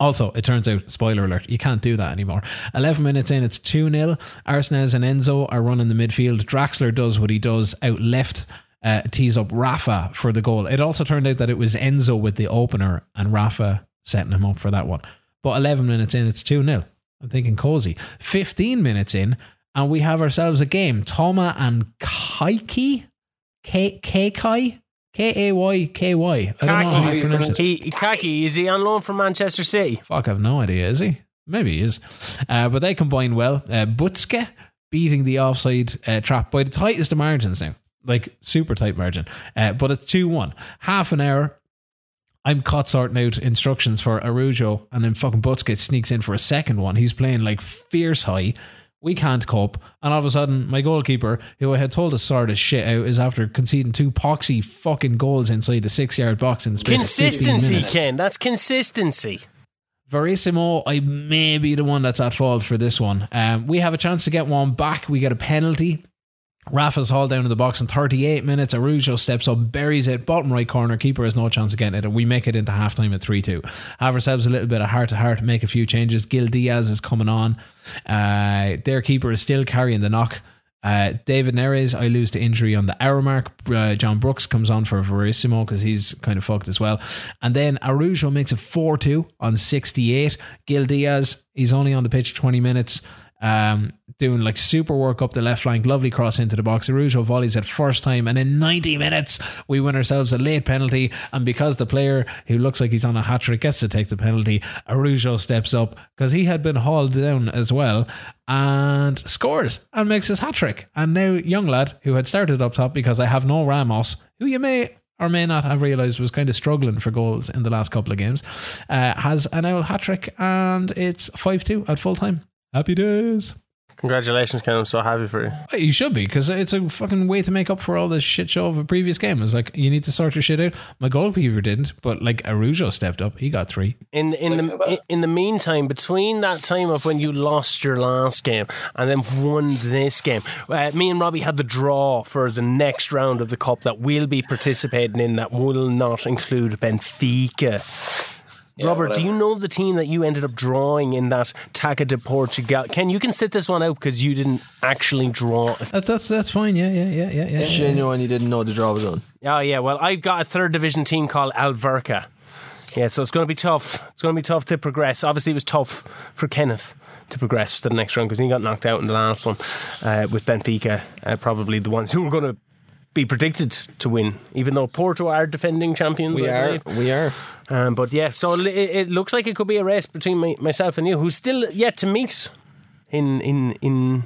also, it turns out, spoiler alert, you can't do that anymore. 11 minutes in, it's 2 0. Aursnes and Enzo are running the midfield. Draxler does what he does out left, uh, tees up Rafa for the goal. It also turned out that it was Enzo with the opener and Rafa setting him up for that one. But 11 minutes in, it's 2 0. I'm thinking cozy. 15 minutes in, and we have ourselves a game. Toma and Kaiki? K Kai? K A Y K Y. I don't know how you pronounce it. He Kaki is he on loan from Manchester City? Fuck, I've no idea. Is he? Maybe he is. Uh, but they combine well. Uh, Butske beating the offside uh, trap by the tightest of margins now. Like super tight margin. Uh, but it's 2 1. Half an hour. I'm caught sorting out instructions for Araujo, and then fucking Butske sneaks in for a second one. He's playing like fierce high. We can't cope. And all of a sudden, my goalkeeper, who I had told to sort his shit out, is after conceding two poxy fucking goals inside the six yard box in the space of 15 Consistency. Ken. That's consistency. Verissimo, I may be the one that's at fault for this one. Um, we have a chance to get one back. We get a penalty. Rafa's hauled down in the box in 38 minutes. Araujo steps up, buries it, bottom right corner. Keeper has no chance of getting it, and we make it into half time at 3 2. Have ourselves a little bit of heart to heart, make a few changes. Gil Dias is coming on. Uh, their keeper is still carrying the knock. Uh, David Neres, I lose to injury on the hour mark. Uh, John Brooks comes on for Verissimo because he's kind of fucked as well. And then Araujo makes it 4 2 on 68. Gil Dias, he's only on the pitch 20 minutes. Um, doing like super work up the left flank, lovely cross into the box. Araujo volleys at first time, and in 90 minutes, we win ourselves a late penalty. And because the player who looks like he's on a hat trick gets to take the penalty, Araujo steps up because he had been hauled down as well and scores and makes his hat trick. And now, young lad who had started up top because I have no Ramos, who you may or may not have realised was kind of struggling for goals in the last couple of games, uh, has an owl hat trick and it's 5 2 at full time. Happy days. Congratulations, Ken. I'm so happy for you. You should be because it's a fucking way to make up for all the shit show of a previous game. It's like you need to sort your shit out. My goalkeeper didn't, but like Araujo stepped up. He got three. In in the in the meantime, between that time of when you lost your last game and then won this game, uh, me and Robbie had the draw for the next round of the cup that we'll be participating in. That will not include Benfica. Robert, do you know the team that you ended up drawing in that Taca de Portugal? Ken, you can sit this one out because you didn't actually draw. That's that's that's fine. Yeah, yeah, yeah, yeah, yeah. Genuine, you didn't know the draw was on. Oh yeah, well I've got a third division team called Alverca. Yeah, so it's going to be tough. It's going to be tough to progress. Obviously, it was tough for Kenneth to progress to the next round because he got knocked out in the last one uh, with Benfica, uh, probably the ones who were going to be predicted to win, even though Porto are defending champions. We I are, believe. we are. Um, but yeah, so it, it looks like it could be a race between my, myself and you, who's still yet to meet in in in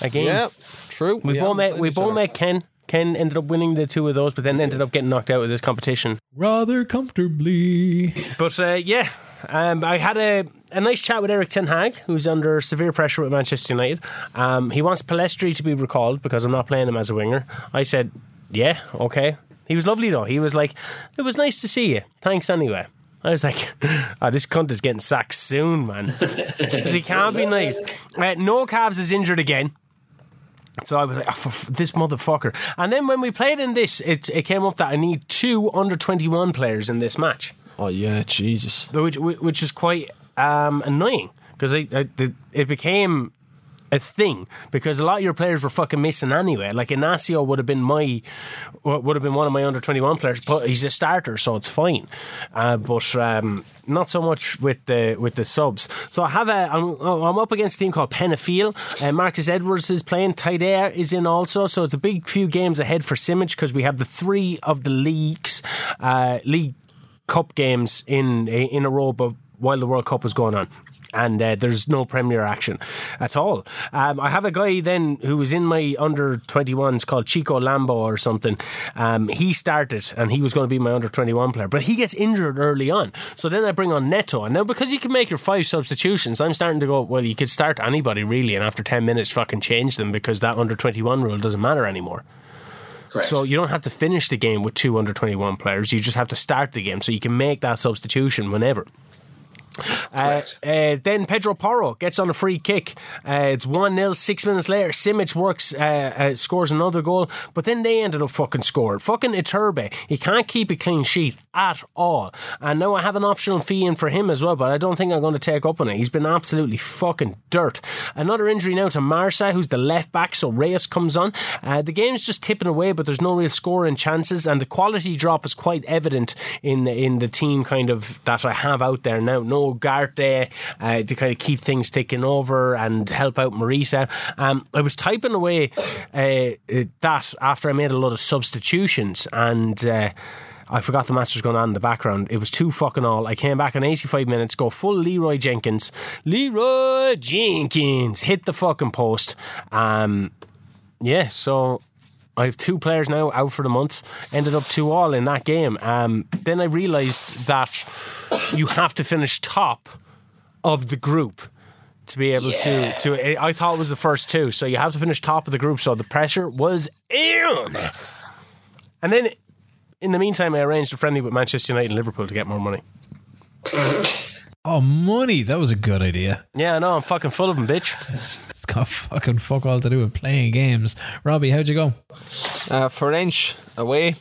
a game. Yeah, true. we, both haven't met we both met Ken. Ken ended up winning the two of those, but then ended up getting knocked out of this competition. Rather comfortably. But uh, yeah, um, I had a, a nice chat with Erik Ten Hag, who's under severe pressure with Manchester United. Um, he wants Pellistri to be recalled because I'm not playing him as a winger. I said, yeah, okay. He was lovely though. He was like, it was nice to see you. Thanks anyway. I was like, oh, [laughs] this cunt is getting sacked soon, man. [laughs] he can't be nice. Uh, no Cavs is injured again. So I was like, oh, this motherfucker. And then when we played in this, it, it came up that I need two under 21 players in this match Oh yeah, Jesus. which which is quite um, annoying because it became a thing because a lot of your players were fucking missing anyway. Like Inacio would have been my would have been one of my under twenty one players, but he's a starter, so it's fine. Uh, but um, not so much with the with the subs. So I have a I'm, I'm up against a team called Penafiel. Uh, Marcus Edwards is playing. Tidea is in also, so it's a big few games ahead for Simic because we have the three of the leagues uh, league cup games in in a row, but while the World Cup was going on. And uh, there's no Premier action at all. Um, I have a guy then who was in my under 21s called Chico Lambo or something. Um, he started and he was going to be my under 21 player, but he gets injured early on. So then I bring on Neto. And now because you can make your five substitutions, I'm starting to go, well, you could start anybody really, and after 10 minutes, fucking change them because that under 21 rule doesn't matter anymore. Correct. So you don't have to finish the game with two under 21 players. You just have to start the game. So you can make that substitution whenever. Uh, uh, then Pedro Porro gets on a free kick. Uh, it's 1 0. Six minutes later, Simic works, uh, uh, scores another goal. But then they ended up fucking scoring. Fucking Iturbe. He can't keep a clean sheet at all. And now I have an optional fee in for him as well, but I don't think I'm going to take up on it. He's been absolutely fucking dirt. Another injury now to Marsa, who's the left back. So Reyes comes on. Uh, the game's just tipping away, but there's no real scoring chances. And the quality drop is quite evident in, in the team kind of that I have out there now. No Garte uh, to kind of keep things ticking over and help out Marisa. Um, I was typing away uh, uh, that after I made a lot of substitutions and. Uh, I forgot the match was going on in the background. It was two fucking all. I came back in 85 minutes, go full Leeroy Jenkins. Leeroy Jenkins hit the fucking post. Um, yeah, so I have two players now out for the month. Ended up two all in that game. Um, then I realised that you have to finish top of the group to be able to to. I thought it was the first two, so you have to finish top of the group. So the pressure was in. And then, in the meantime, I arranged a friendly with Manchester United and Liverpool to get more money. [laughs] Oh, money. That was a good idea. Yeah, I know. I'm fucking full of them, bitch. [laughs] It's got fucking fuck all to do with playing games. Robbie, how'd you go? Uh, Feirense away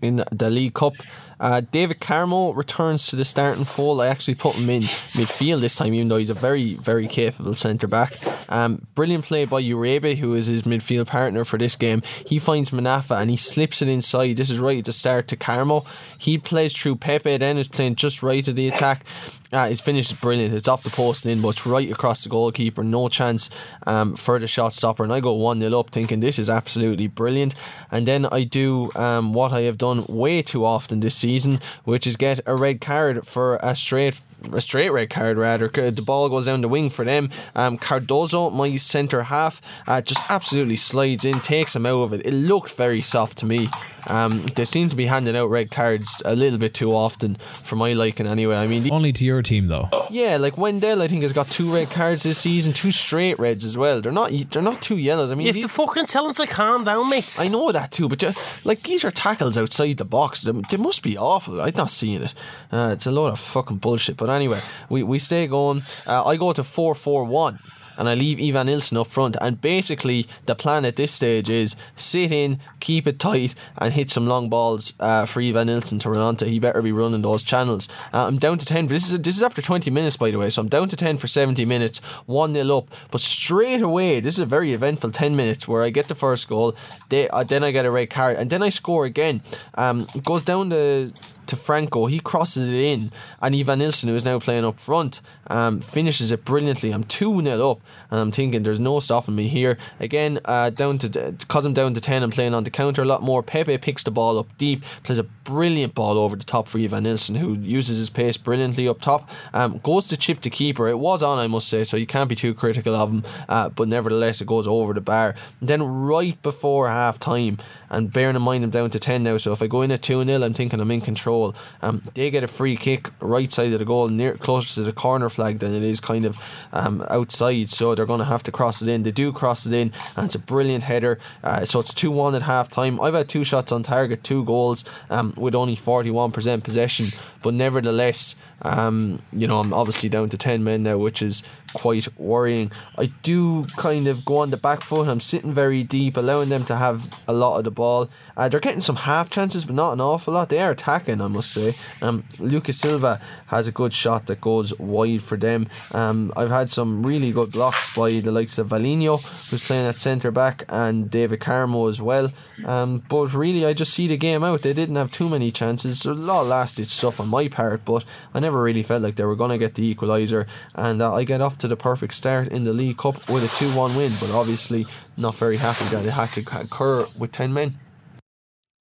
in the League Cup. Uh, David Carmo returns to the starting fold. I actually put him in midfield this time, even though he's a very, very capable centre back. Um, brilliant play by Uribe, who is his midfield partner for this game. He finds Manafa and he slips it inside. This is right at the start to Carmo. He plays through Pepe, then is playing just right of the attack. Uh, his finish is brilliant. It's off the post and in, but it's right across the goalkeeper. No chance um, for the shot stopper. And I go 1 0 up thinking this is absolutely brilliant. And then I do um, what I have done way too often this season, which is get a red card for a straight a straight red card rather. The ball goes down the wing for them. Um, Cardoso, my centre half, uh, just absolutely slides in, takes him out of it. It looked very soft to me. Um, they seem to be handing out red cards a little bit too often for my liking anyway. I mean, the, Only to your team, though. yeah, like Wendell, I think has got two red cards this season, two straight reds as well. They're not they're not two yellows. I mean, You have the- to fucking tell them to calm down, mates. I know that too, but uh, like these are tackles outside the box. They, they must be awful. I'm not seeing it. Uh, it's a load of fucking bullshit. But anyway, we, we stay going. Uh, I go to four four one. And I leave Evanilson up front. And basically, the plan at this stage is sit in, keep it tight, and hit some long balls uh, for Evanilson to run onto. He better be running those channels. Uh, I'm down to 10. This is, this is after 20 minutes, by the way. So I'm down to 10 for 70 minutes, 1 0 up. But straight away, this is a very eventful 10 minutes where I get the first goal. They, uh, then I get a red card. And then I score again. Um, it goes down to to Franco. He crosses it in, and Evanilson, who is now playing up front, um, finishes it brilliantly. I'm 2 0 up, and I'm thinking there's no stopping me here. Again, uh, down to because I'm down to 10, I'm playing on the counter a lot more. Pepe picks the ball up deep, plays a brilliant ball over the top for Evanilson, who uses his pace brilliantly up top. Um, goes to chip the keeper. It was on, I must say, so you can't be too critical of him, uh, but nevertheless, it goes over the bar. And then, right before half time, and bearing in mind I'm down to 10 now, so if I go in at 2 0, I'm thinking I'm in control. Um, they get a free kick right side of the goal, near closer to the corner flag than it is kind of um, outside, so they're going to have to cross it in. They do cross it in, and it's a brilliant header. Uh, so it's 2 1 at half time. I've had two shots on target, two goals, um, with only 41% possession, but nevertheless, um, you know, I'm obviously down to 10 men now, which is quite worrying. I do kind of go on the back foot. I'm sitting very deep, allowing them to have a lot of the ball. Uh, they're getting some half chances, but not an awful lot. They are attacking, I must say. Um, Lucas Silva has a good shot that goes wide for them. Um, I've had some really good blocks by the likes of Valinho, who's playing at centre back, and David Carmo as well. Um, but really, I just see the game out. They didn't have too many chances. A lot of last ditch stuff on my part, but I never really felt like they were going to get the equaliser. And uh, I get off to the perfect start in the League Cup with a 2 1 win, but obviously not very happy that it had to occur with 10 men.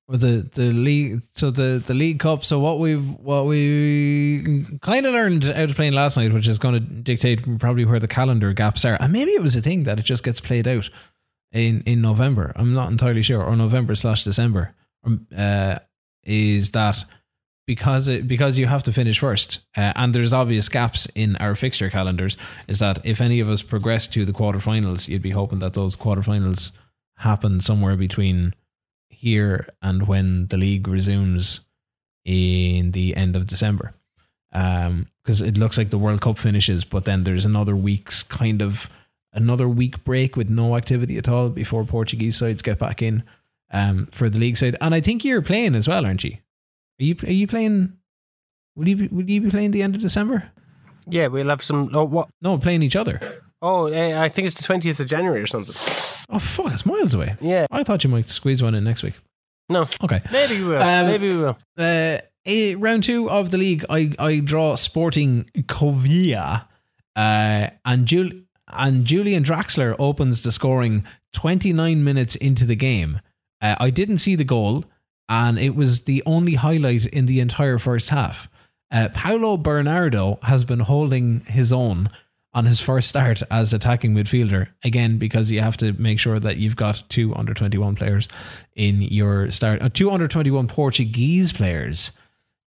The the league, so the the League Cup. So what we've what we kind of learned out of playing last night, which is going to dictate probably where the calendar gaps are, and maybe it was a thing that it just gets played out in in November. I'm not entirely sure, or November slash December. Um, uh, is that because it because you have to finish first, uh, and there's obvious gaps in our fixture calendars. Is that if any of us progress to the quarterfinals, you'd be hoping that those quarterfinals happen somewhere between here and when the league resumes in the end of December. Because it looks like the World Cup finishes, but then there's another week's kind of another week break with no activity at all before Portuguese sides get back in um, for the league side. And I think you're playing as well, aren't you? Are you are you playing? Will you be, will you be playing the end of December? Yeah, we'll have some. Oh, what? No, playing each other. Oh, eh, I think it's the twentieth of January or something. Oh fuck, it's miles away. Yeah. I thought you might squeeze one in next week. No, Okay. maybe we will. Um, maybe we will. Uh, eh, round two of the league, I, I draw Sporting Covilhã, uh, and Jul- and Julian Draxler opens the scoring 29 minutes into the game. Uh, I didn't see the goal, and it was the only highlight in the entire first half. Uh, Paulo Bernardo has been holding his own on his first start as attacking midfielder. Again because you have to make sure that you've got two under 21 players in your start uh, two under 21 Portuguese players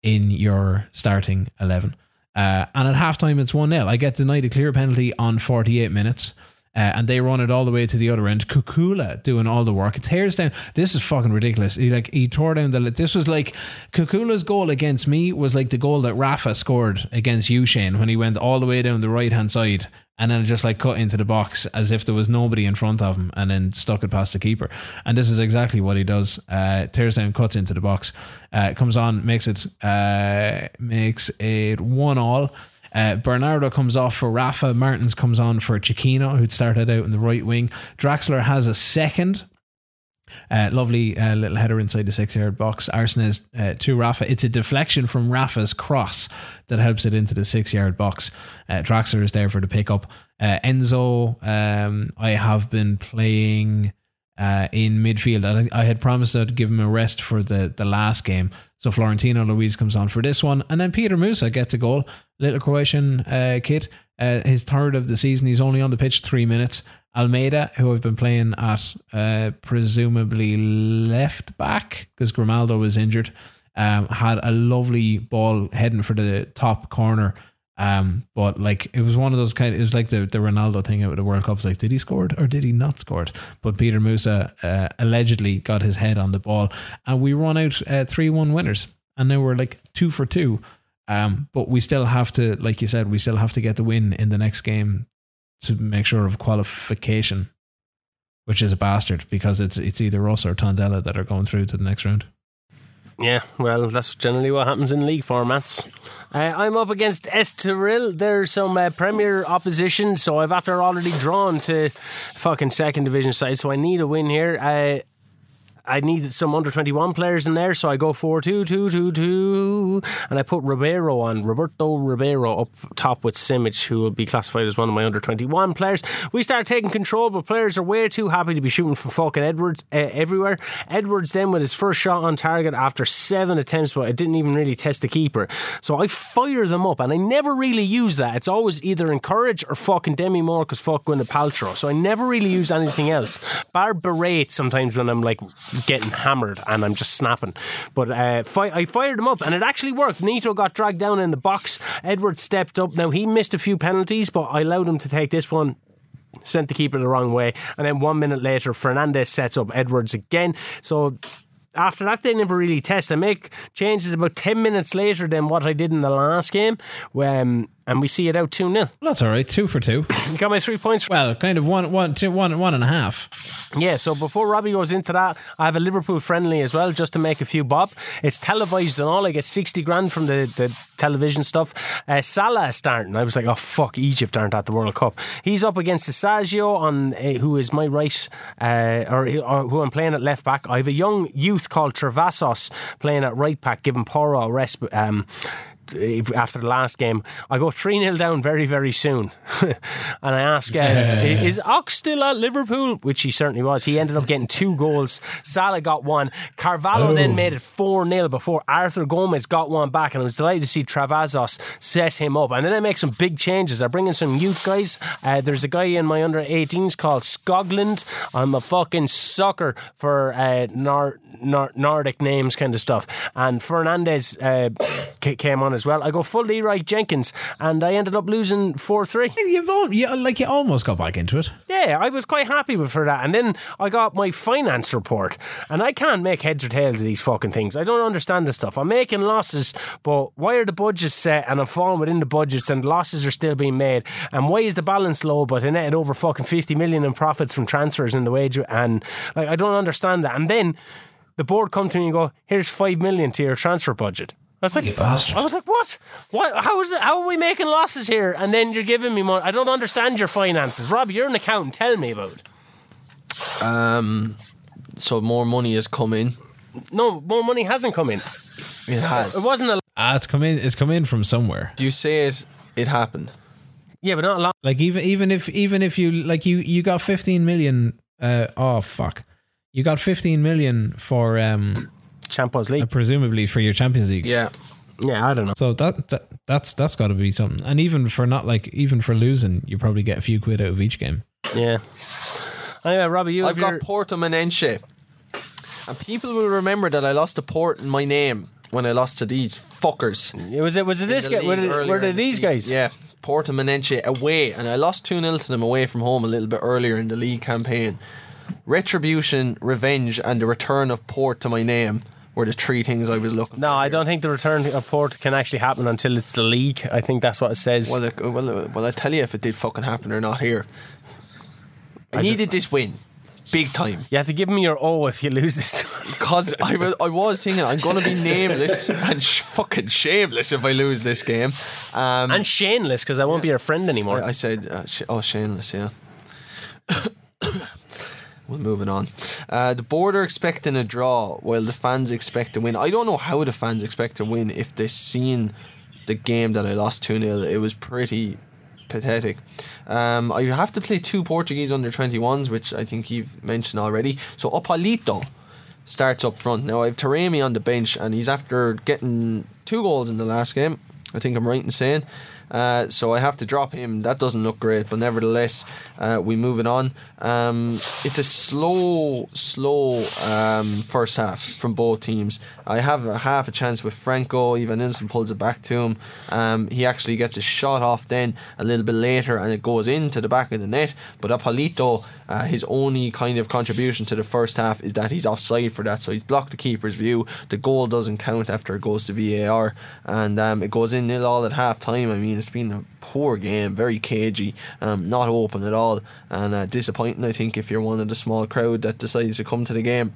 in your starting 11 uh, and at halftime it's 1-0 I get denied a clear penalty on 48 minutes Uh, and they run it all the way to the other end. Kukula doing all the work. It tears down. This is fucking ridiculous. He like he tore down the. This was like Kukula's goal against me was like the goal that Rafa scored against you, Shane, when he went all the way down the right hand side and then just like cut into the box as if there was nobody in front of him, and then stuck it past the keeper. And this is exactly what he does. Uh, tears down, cuts into the box, uh, comes on, makes it uh, makes it one all. Uh, Bernardo comes off for Rafa. Martins comes on for Chiquinho, who'd started out in the right wing. Draxler has a second. Uh, lovely uh, little header inside the six yard box. Aursnes uh, to Rafa. It's a deflection from Rafa's cross that helps it into the six yard box. Uh, Draxler is there for the pickup. Uh, Enzo, um, I have been playing uh, in midfield. I, I had promised I'd give him a rest for the, the last game. So Florentino Luis comes on for this one. And then Peter Musa gets a goal. Little Croatian uh, kid. Uh, his third of the season. He's only on the pitch three minutes. Almeida, who I've been playing at uh, presumably left back because Grimaldo was injured, um, had a lovely ball heading for the top corner. Um, but like it was one of those kind. Of, it was like the, the Ronaldo thing out of the World Cup. Like, did he score it or did he not score it? But Peter Musa uh, allegedly got his head on the ball, and we run out uh, three one winners, and now we're like two for two. Um, but we still have to, like you said, we still have to get the win in the next game to make sure of qualification, which is a bastard because it's it's either us or Tondela that are going through to the next round. Yeah, well, that's generally what happens in league formats. Uh, I'm up against Estoril. There's some uh, Premier opposition, so I've after already drawn to fucking second division side, so I need a win here. Uh, I needed some under 21 players in there, so I go 4 2 2 2 2. And I put Ribeiro on, Roberto Ribeiro up top with Simic, who will be classified as one of my under 21 players. We start taking control, but players are way too happy to be shooting from fucking Edwards uh, everywhere. Edwards then with his first shot on target after seven attempts, but it didn't even really test the keeper. So I fire them up, and I never really use that. It's always either encourage or fucking Demi Moore because fuck Gwyneth Paltrow. So I never really use anything else. Bar berate sometimes when I'm like getting hammered and I'm just snapping. But uh, fi- I fired him up and it actually worked. Nito got dragged down in the box. Edward stepped up. Now he missed a few penalties, but I allowed him to take this one sent the keeper the wrong way. And then one minute later, Fernandez sets up Edwards again. So after that, they never really test. I make changes about 10 minutes later than what I did in the last game. When, and we see it out 2 0. That's all right. Two for two. You [coughs] got my three points. Well, kind of one, one, two, one, one and a half. Yeah, so before Robbie goes into that, I have a Liverpool friendly as well, just to make a few bob. It's televised and all. I get 60 grand from the, the television stuff. Uh, Salah is starting. I was like, oh, fuck, Egypt aren't at the World Cup. He's up against Asasio, on, uh, who is my right, uh, or, or, who I'm playing at left back. I have a young youth called Travasos playing at right back, giving Porro a rest. Um, after the last game. I go 3 0 down very, very soon. [laughs] and I ask, uh, is Ox still at Liverpool? Which he certainly was. He ended up getting two goals. Salah got one. Carvalho oh. then made it 4 0 before Arthur Gomes got one back. And I was delighted to see Travasos set him up. And then I make some big changes. I bring in some youth guys. Uh, there's a guy in my under 18s called Skogland. I'm a fucking sucker for uh, Nor- Nor- Nordic names kind of stuff. And Fernandez uh, [coughs] came on as well. I go full Leeroy Jenkins, and I ended up losing four three. You've all, you, like you almost got back into it. Yeah, I was quite happy with for that, and then I got my finance report, and I can't make heads or tails of these fucking things. I don't understand this stuff. I'm making losses, but why are the budgets set and I'm falling within the budgets, and losses are still being made? And why is the balance low, but I netted over fucking fifty million in profits from transfers in the wage? And like, I don't understand that. And then the board come to me and go, "Here's five million to your transfer budget." I was like, you bastard. I was like, what? What? How is it? How are we making losses here? And then you're giving me money. I don't understand your finances, Rob. You're an accountant. Tell me about it. Um, so more money has come in. No, more money hasn't come in. It has. It wasn't a. Ah, it's come in. It's come in from somewhere. You say it. It happened. Yeah, but not a lot. Like even even if even if you like you you got 15 million. Uh, oh fuck, you got 15 million for um Champions uh, League. presumably for your Champions League. Yeah. Yeah, I don't know. So that, that that's that's got to be something. And even for not like even for losing, you probably get a few quid out of each game. Yeah. Anyway, Robbie, you I've got your, Porto Menenche. And people will remember that I lost a port in my name when I lost to these fuckers. It Was it? Was it this in the guy? Were, it, were in they the these guys? Yeah, Portimonense away, and I lost 2 0 to them away from home a little bit earlier in the league campaign. Retribution, revenge, and the return of Port to my name were the three things I was looking No. I here. don't think the return of Port can actually happen until it's the league. I think that's what it says. Well, uh, well, uh, well, I tell you if it did fucking happen or not here. I, I needed this win, big time. you have to give me your O if you lose this. [laughs] Cause I was, I was thinking I'm gonna be nameless and sh- fucking shameless if I lose this game. Um, and shameless because I won't be your friend anymore. I, I said, uh, sh- oh, shameless, yeah. Well, moving on. Uh, the board are expecting a draw, while the fans expect to win. I don't know how the fans expect to win if they've seen the game that I lost 2 0. It was pretty pathetic. Um, I have to play two Portuguese under 21s, which I think you've mentioned already. So, Opalito starts up front. Now, I have Taremi on the bench, and he's after getting two goals in the last game. I think I'm right in saying. Uh, so I have to drop him. That doesn't look great, but nevertheless, uh, we moving on. Um, it's a slow, slow um, first half from both teams. I have a half a chance with Franco. Evanilson pulls it back to him. Um, he actually gets a shot off then a little bit later, and it goes into the back of the net. But Apolito, uh, his only kind of contribution to the first half is that he's offside for that, so he's blocked the keeper's view. The goal doesn't count after it goes to VAR, and um, it goes in nil all at half time. I mean, it's been a poor game, very cagey, um, not open at all, and uh, disappointing. I think if you're one of the small crowd that decides to come to the game.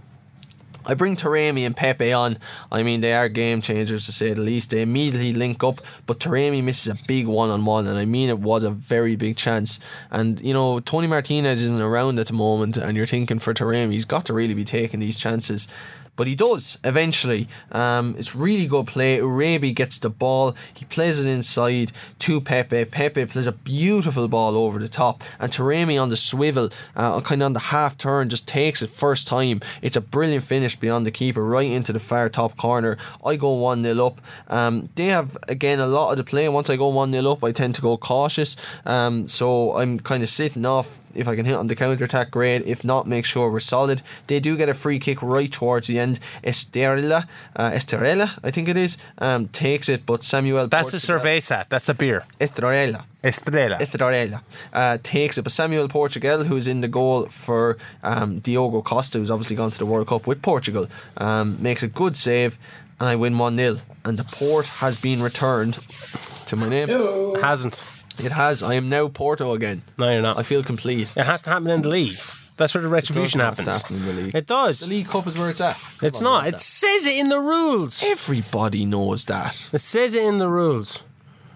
I bring Taremi and Pepe on. I mean, they are game changers to say the least. They immediately link up, but Taremi misses a big one on one, and I mean, it was a very big chance. And, you know, Toni Martinez isn't around at the moment, and you're thinking for Taremi, he's got to really be taking these chances. But he does eventually. Um, it's really good play. Uribe gets the ball. He plays it inside to Pepe. Pepe plays a beautiful ball over the top. And Taremi on the swivel, uh, kind of on the half turn, just takes it first time. It's a brilliant finish beyond the keeper, right into the far top corner. I go 1 0 up. Um, they have, again, a lot of the play. Once I go 1 0 up, I tend to go cautious. Um, so I'm kind of sitting off if I can hit on the counter attack, great. If not, make sure we're solid. They do get a free kick right towards the end. Estrella, uh, Estrella, I think it is, um, takes it, but Samuel. That's a Portugal- cerveza. That's a beer. Estrella. Estrella. Estrella uh, takes it, but Samuel Portugal, who's in the goal for um, Diogo Costa, who's obviously gone to the World Cup with Portugal, um, makes a good save, and I win 1 0. And the port has been returned to my name. Hasn't. It has. I am now Porto again. No, you're not. I feel complete. It has to happen in the league. That's where the retribution doesn't have to happens. happen in the league. It does. The League Cup is where it's at. It's Everyone not. It says it in the rules. that. Everybody knows that. It says it in the rules.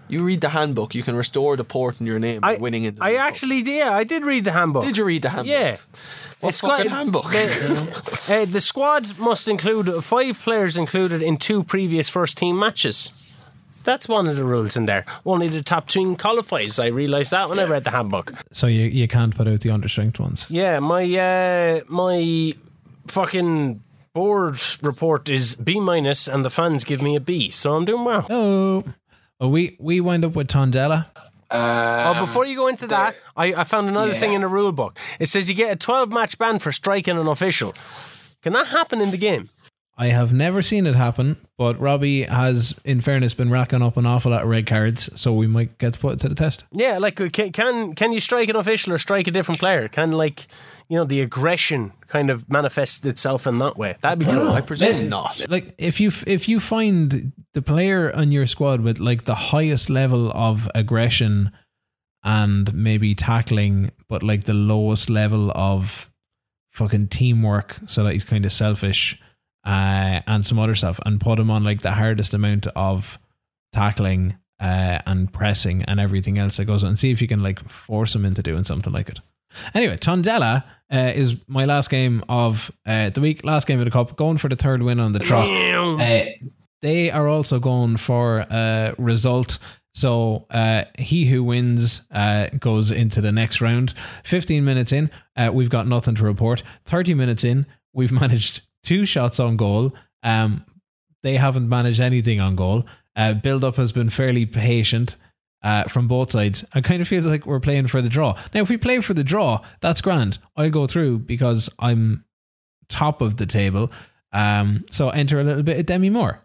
You read the handbook, you can restore the port in your name by I winning in the I actually did. Yeah, I did read the handbook. Did you read the handbook? Yeah. What It's fucking handbook? The, [laughs] uh, the squad must include five players included in two previous first team matches. That's one of the rules in there. Only the top team qualifies. I realised that when I read the handbook. So you, you can't put out the understrength ones. Yeah, my uh, my fucking board report is B minus, and the fans give me a B. So I'm doing well. Oh, well, we we wind up with Tondela. Oh, before you go into that, I, I found another thing in the rule book. It says you get a 12 match ban for striking an official. Can that happen in the game? I have never seen it happen, but Robbie has, in fairness, been racking up an awful lot of red cards, so we might get to put it to the test. Yeah, like uh, can can, can you strike an official or strike a different player? Can like you know the aggression kind of manifest itself in that way? That'd be cool. I presume not. Like if you if you find the player on your squad with like the highest level of aggression and maybe tackling, but like the lowest level of fucking teamwork, so that he's kind of selfish, uh, and some other stuff, and put him on like the hardest amount of tackling uh, and pressing and everything else that goes on, and see if you can like force him into doing something like it. Anyway, Tondela uh, is my last game of uh, the week, last game of the cup, going for the third win on the trot. Uh, they are also going for a result. So uh, he who wins uh, goes into the next round. 15 minutes in, uh, we've got nothing to report. 30 minutes in, we've [laughs] managed two shots on goal. Um, they haven't managed anything on goal. Uh, build up has been fairly patient uh, from both sides. It kind of feels like we're playing for the draw. Now, if we play for the draw, that's grand. I'll go through because I'm top of the table. Um, so enter a little bit of Demi Moore.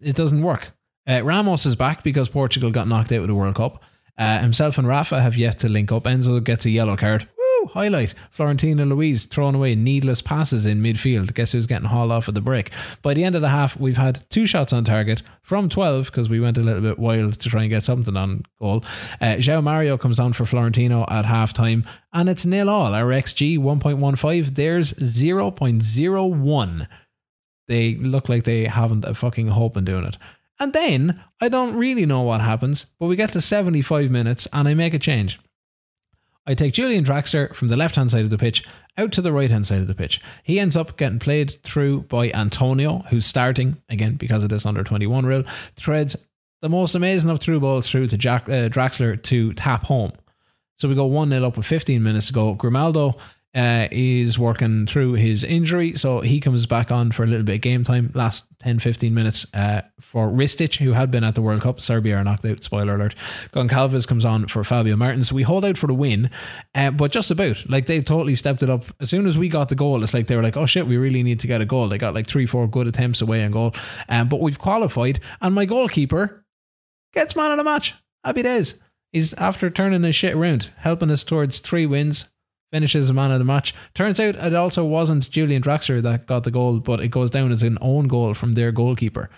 it doesn't work. Uh, Ramos is back because Portugal got knocked out of the World Cup. Uh, himself and Rafa have yet to link up. Enzo gets a yellow card. Highlight. Florentino Luis throwing away needless passes in midfield. Guess who's getting hauled off at the break? By the end of the half, we've had two shots on target from 12 because we went a little bit wild to try and get something on goal. Uh, João Mario comes on for Florentino at half time and it's nil all. Our XG 1.15, there's 0.01 they look like they haven't a fucking hope in doing it. And then I don't really know what happens, but we get to 75 minutes and I make a change. I take Julian Draxler from the left hand side of the pitch out to the right hand side of the pitch. He ends up getting played through by Antonio, who's starting, again, because of this under 21 rule, threads the most amazing of through balls through to Jack, uh, Draxler to tap home. So we go 1 0 up with 15 minutes to go. Grimaldo uh, is working through his injury, so he comes back on for a little bit of game time, last 10 15 minutes uh, for Ristich, who had been at the World Cup. Serbia are knocked out, spoiler alert. Goncalves comes on for Fabio Martins. we hold out for the win, uh, but just about. Like they totally stepped it up. As soon as we got the goal, it's like they were like, oh shit, we really need to get a goal. They got like three, four good attempts away on goal, um, but we've qualified, and my goalkeeper gets man of the match. Happy days. He's after turning his shit around, helping us towards three wins, finishes man of the match. Turns out it also wasn't Julian Draxler that got the goal, but it goes down as an own goal from their goalkeeper.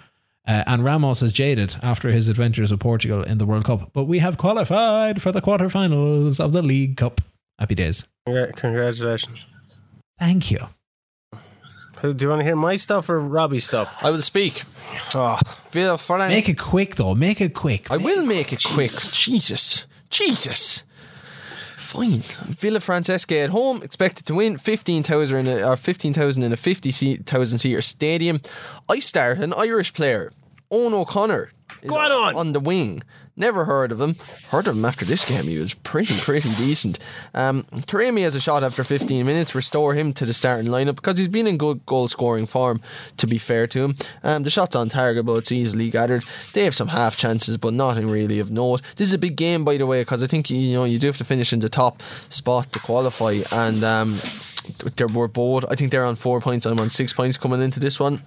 Uh, and Ramos is jaded after his adventures with Portugal in the World Cup. But we have qualified for the quarterfinals of the League Cup. Happy days. Congra- Congratulations. Thank you. Do you want to hear my stuff or Robbie's stuff? I will speak. Oh, Villa Make it quick, though. Make it quick. I will make it quick. Jesus. Jesus. Fine. Vilafranquense at home, expected to win 15,000 in a, uh, 15,000 in a 50,000 seater stadium. I start an Irish player, Owen O'Connor. is Go on, Owen. On the wing. Never heard of him. Heard of him after this game. He was pretty, pretty decent. Um, Taremi has a shot after 15 minutes. Restore him to the starting lineup because he's been in good goal scoring form, to be fair to him. Um, the shot's on target, but it's easily gathered. They have some half chances, but nothing really of note. This is a big game, by the way, because I think you know you do have to finish in the top spot to qualify. And um, they were both. I think they're on four points. I'm on six points coming into this one.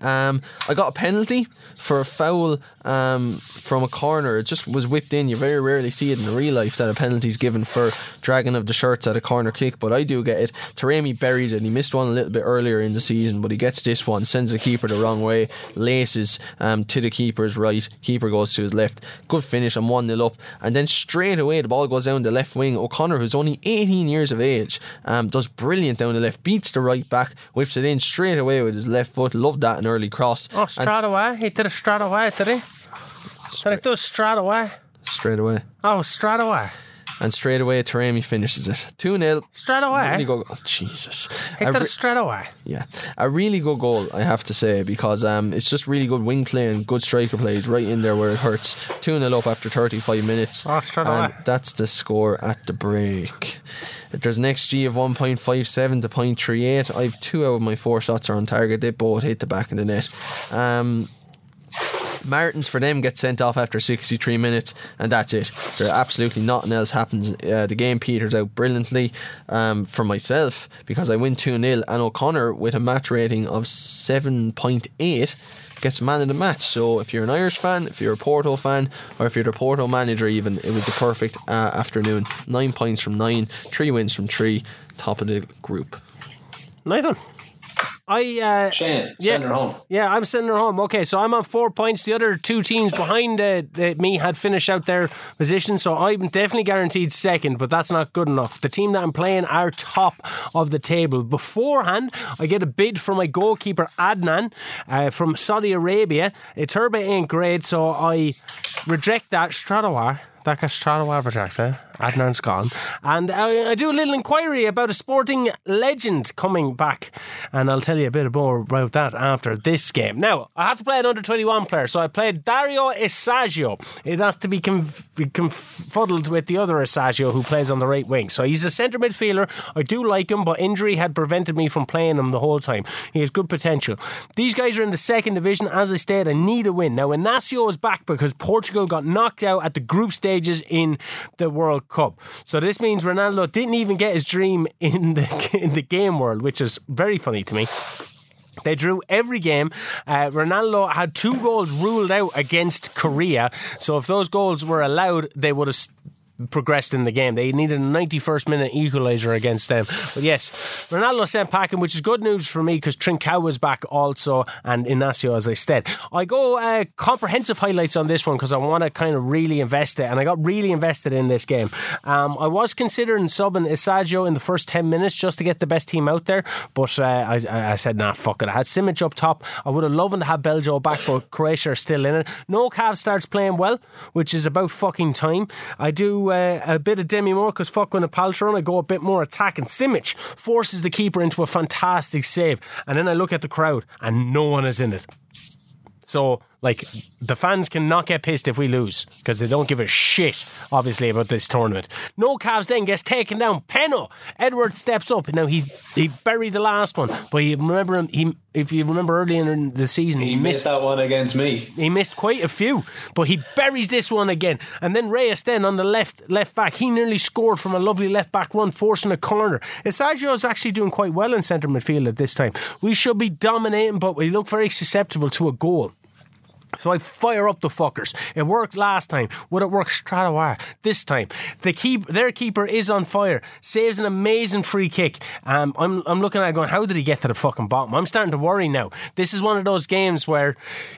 Um, I got a penalty for a foul um, from a corner. It just was whipped in. You very rarely see it in real life that a penalty is given for dragging of the shirts at a corner kick, but I do get it. Taremi buries it. He missed one a little bit earlier in the season, but he gets this one, sends the keeper the wrong way, laces um, to the keeper's right. Keeper goes to his left. Good finish. I'm 1 0 up. And then straight away, the ball goes down the left wing. O'Connor, who's only 18 years of age, um, does brilliant down the left, beats the right back, whips it in straight away with his left foot. Loved that, an early cross. oh straight away. He did it straight away, did he? Did he do it straight away? straight away. Oh, straight away. And straight away, Taremi finishes it. 2 0. Straight away. Really good. Oh, Jesus. A did re- straight away. yeah, a really good goal, I have to say, because um, it's just really good wing play and good striker play. He's right in there where it hurts. 2 0 up after 35 minutes. Oh, straight and away. that's the score at the break. There's an XG of 1.57 to 0.38. I have two out of my four shots are on target. They both hit the back of the net. Um, Martins for them gets sent off after 63 minutes, and that's it. There absolutely nothing else happens. Uh, the game peters out brilliantly um, for myself because I win 2 0, and O'Connor with a match rating of 7.8 gets man of the match. So if you're an Irish fan, if you're a Porto fan, or if you're the Porto manager, even, it was the perfect uh, afternoon. Nine points from nine, three wins from three, top of the group. Nathan. I uh, Shane, yeah, send her home. Yeah, I'm sending her home. Okay, so I'm on four points. The other two teams behind uh, the, me had finished out their position, so I'm definitely guaranteed second, but that's not good enough. The team that I'm playing are top of the table. Beforehand, I get a bid from my goalkeeper Adnan uh, from Saudi Arabia. Uh, Turba ain't great, so I reject that straight. That gets straight away rejected. Adnan's gone. And I, I do a little inquiry about a sporting legend coming back. And I'll tell you a bit more about that after this game. Now, I have to play an under 21 player. So I played Dario Esagio. It has to be conf- confuddled with the other Esagio who plays on the right wing. So he's a centre midfielder. I do like him, but injury had prevented me from playing him the whole time. He has good potential. These guys are in the second division. As I said, I need a win. Now, Inacio is back because Portugal got knocked out at the group stages in the World Cup. So this means Ronaldo didn't even get his dream in the [laughs] in the game world, which is very funny to me. They drew every game. Uh, Ronaldo had two goals ruled out against Korea. So if those goals were allowed, they would have progressed in the game. They needed a 91st minute equaliser against them. But yes, Ronaldo sent packing, which is good news for me because Trincao was back also and Inacio, as I said. I go uh, comprehensive highlights on this one because I want to kind of really invest it, and I got really invested in this game. Um, I was considering subbing Isagio in the first 10 minutes just to get the best team out there, but uh, I, I said, nah, fuck it. I had Simic up top. I would have loved to have Belgio back, but Croatia are still in it. No Cav starts playing well, which is about fucking time. I do uh, a bit of Demi Moore because fuck when a Paltron, I go a bit more attack, and Simic forces the keeper into a fantastic save. And then I look at the crowd, and no one is in it. So, like, the fans cannot get pissed if we lose because they don't give a shit, obviously, about this tournament. No Cavs then gets taken down. Penno. Edward steps up. Now, he's he buried the last one, but you remember him, he, if you remember earlier in the season, he, He missed that one against me. he missed quite a few, but he buries this one again. And then Reyes then on the left left back, he nearly scored from a lovely left back run, forcing a corner. Isagio is actually doing quite well in centre midfield at this time. We should be dominating, but we look very susceptible to a goal. So I fire up the fuckers. It worked last time. Would it work straight away? This time, the keep their keeper is on fire. Saves an amazing free kick. Um, I'm I'm looking at it going, how did he get to the fucking bottom? I'm starting to worry now. This is one of those games where,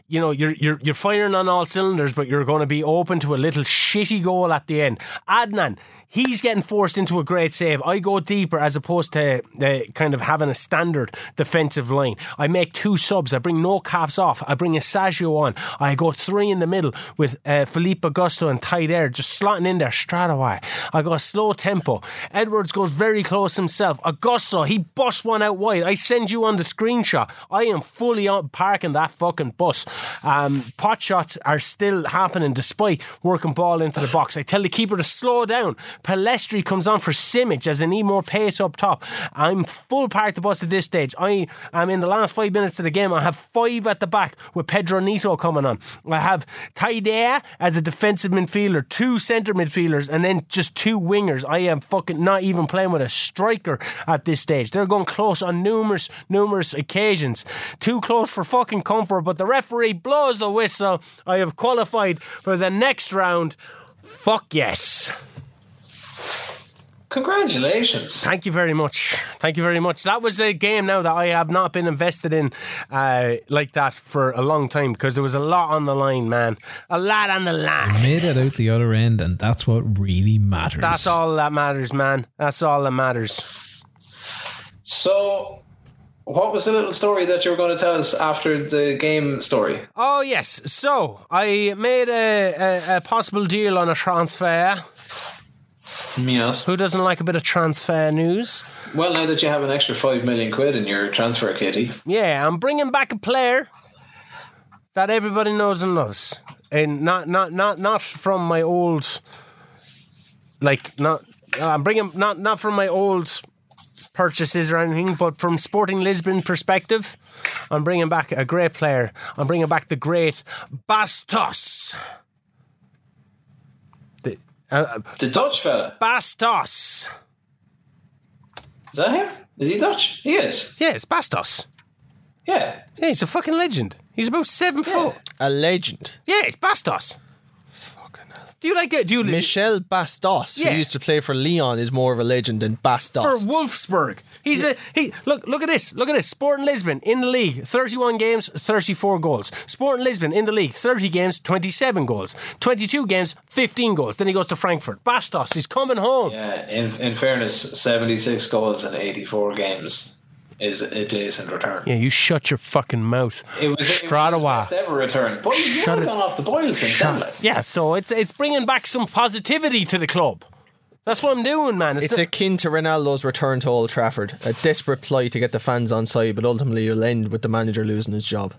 you know, you're you're you're firing on all cylinders, but you're going to be open to a little shitty goal at the end. Adán. He's getting forced into a great save. I go deeper as opposed to uh, kind of having a standard defensive line. I make two subs. I bring no calves off. I bring a Saggio on. I go three in the middle with uh, Felipe Augusto and tight air just slotting in there straight away. I go a slow tempo. Edwards goes very close himself. Augusto, he busts one out wide. I send you on the screenshot. I am fully on parking that fucking bus. Um, pot shots are still happening despite working ball into the box. I tell the keeper to slow down. Pellistri comes on for Simic as I need more pace up top. I'm full park the bus at this stage. I am in the last five minutes of the game. I have five at the back with Pedro Nito coming on. I have Taidea as a defensive midfielder, two centre midfielders, and then just two wingers. I am fucking not even playing with a striker at this stage. They're going close on numerous, numerous occasions. Too close for fucking comfort, but the referee blows the whistle. I have qualified for the next round. Fuck yes. Congratulations. Thank you very much. Thank you very much. That was a game now that I have not been invested in uh, like that for a long time because there was a lot on the line, man. A lot on the line. Made it out the other end, and that's what really matters. That's all that matters, man. That's all that matters. So, what was the little story that you were going to tell us after the game story? Oh, yes. So I made a, a, a possible deal on a transfer. Yes. Who doesn't like a bit of transfer news? Well, now that you have an extra five million quid in your transfer kitty, Yeah, I'm bringing back a player that everybody knows and loves, and not not not not from my old, like not. I'm bringing not not from my old purchases or anything, but from Sporting Lisbon perspective, I'm bringing back a great player. I'm bringing back the great Bas Dost. The, uh, the Dutch fella. Bas Dost. Is that him? Is he Dutch? He is. Yeah, it's Bas Dost. Yeah. Yeah, he's a fucking legend. He's about seven foot. A legend. Yeah, it's Bas Dost. Do you like it? Do you Michel Bastos, Yeah. who used to play for Leon, is more of a legend than Bas Dost. for Wolfsburg? He's a he. Look, look at this. Look at this. Sporting Lisbon in the league, thirty-one games, thirty-four goals. Sporting Lisbon in the league, thirty games, twenty-seven goals. Twenty-two games, fifteen goals. Then he goes to Frankfurt. Bas Dost, he's coming home. Yeah. In in fairness, seventy six goals in eighty four games is a decent return. Yeah, you shut your fucking mouth. It was, it was his Stradawa. best ever return, but he's Shut well it- gone off the boil since then. like. Yeah, so it's it's bringing back some positivity to the club. That's what I'm doing, man. It's akin to Ronaldo's return to Old Trafford, a desperate ploy to get the fans on side, but ultimately you'll end with the manager losing his job.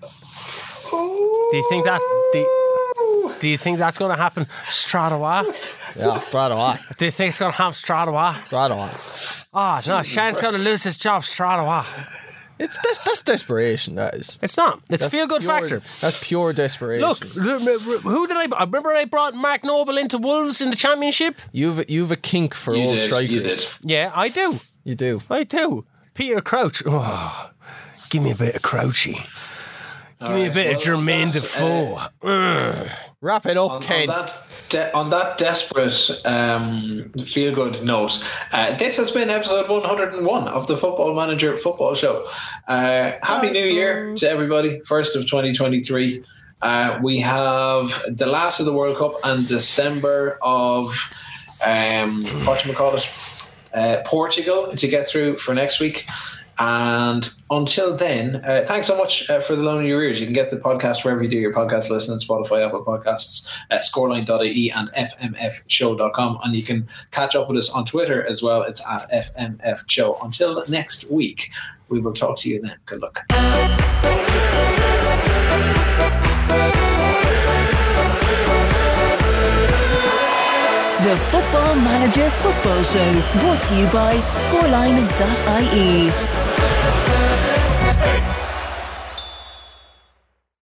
do you think that? Do, do you think that's going to happen straight away? Yeah, straight [laughs] away. Do er you think it's going to happen straight away? Straight away. Oh no, Shane's going to lose his job straight away. It's that's, that's desperation. That is. It's not. It's That's feel good factor. That's pure desperation. Look, r- r- r- who did I? I remember I brought Mark Noble into Wolves in the Championship. you've you've a kink for You old did. strikers. You did. Yeah, I do. You do. I do. Peter Crouch. Oh, give me a bit of Crouchy. Give me a bit of well, on Jermaine uh, Defoe. Ugh. Wrap it up, on, Ken. on that de- on that desperate um, feel good note, uh, this has been episode 101 of the Football Manager Football Show. Uh, Happy New Year to everybody! First of 2023. Uh, we have the last of the World Cup and December of um, what you call it, uh, Portugal to get through for next week. And until then, uh, thanks so much uh, for the loan of your ears. You can get the podcast wherever you do your podcast listen, Spotify, Apple Podcasts, uh, scoreline.ie and fmfshow.com. And you can catch up with us on Twitter as well. It's at fmfshow. Until next week, we will talk to you then. Good luck. The Football Manager Football Show, brought to you by scoreline.ie.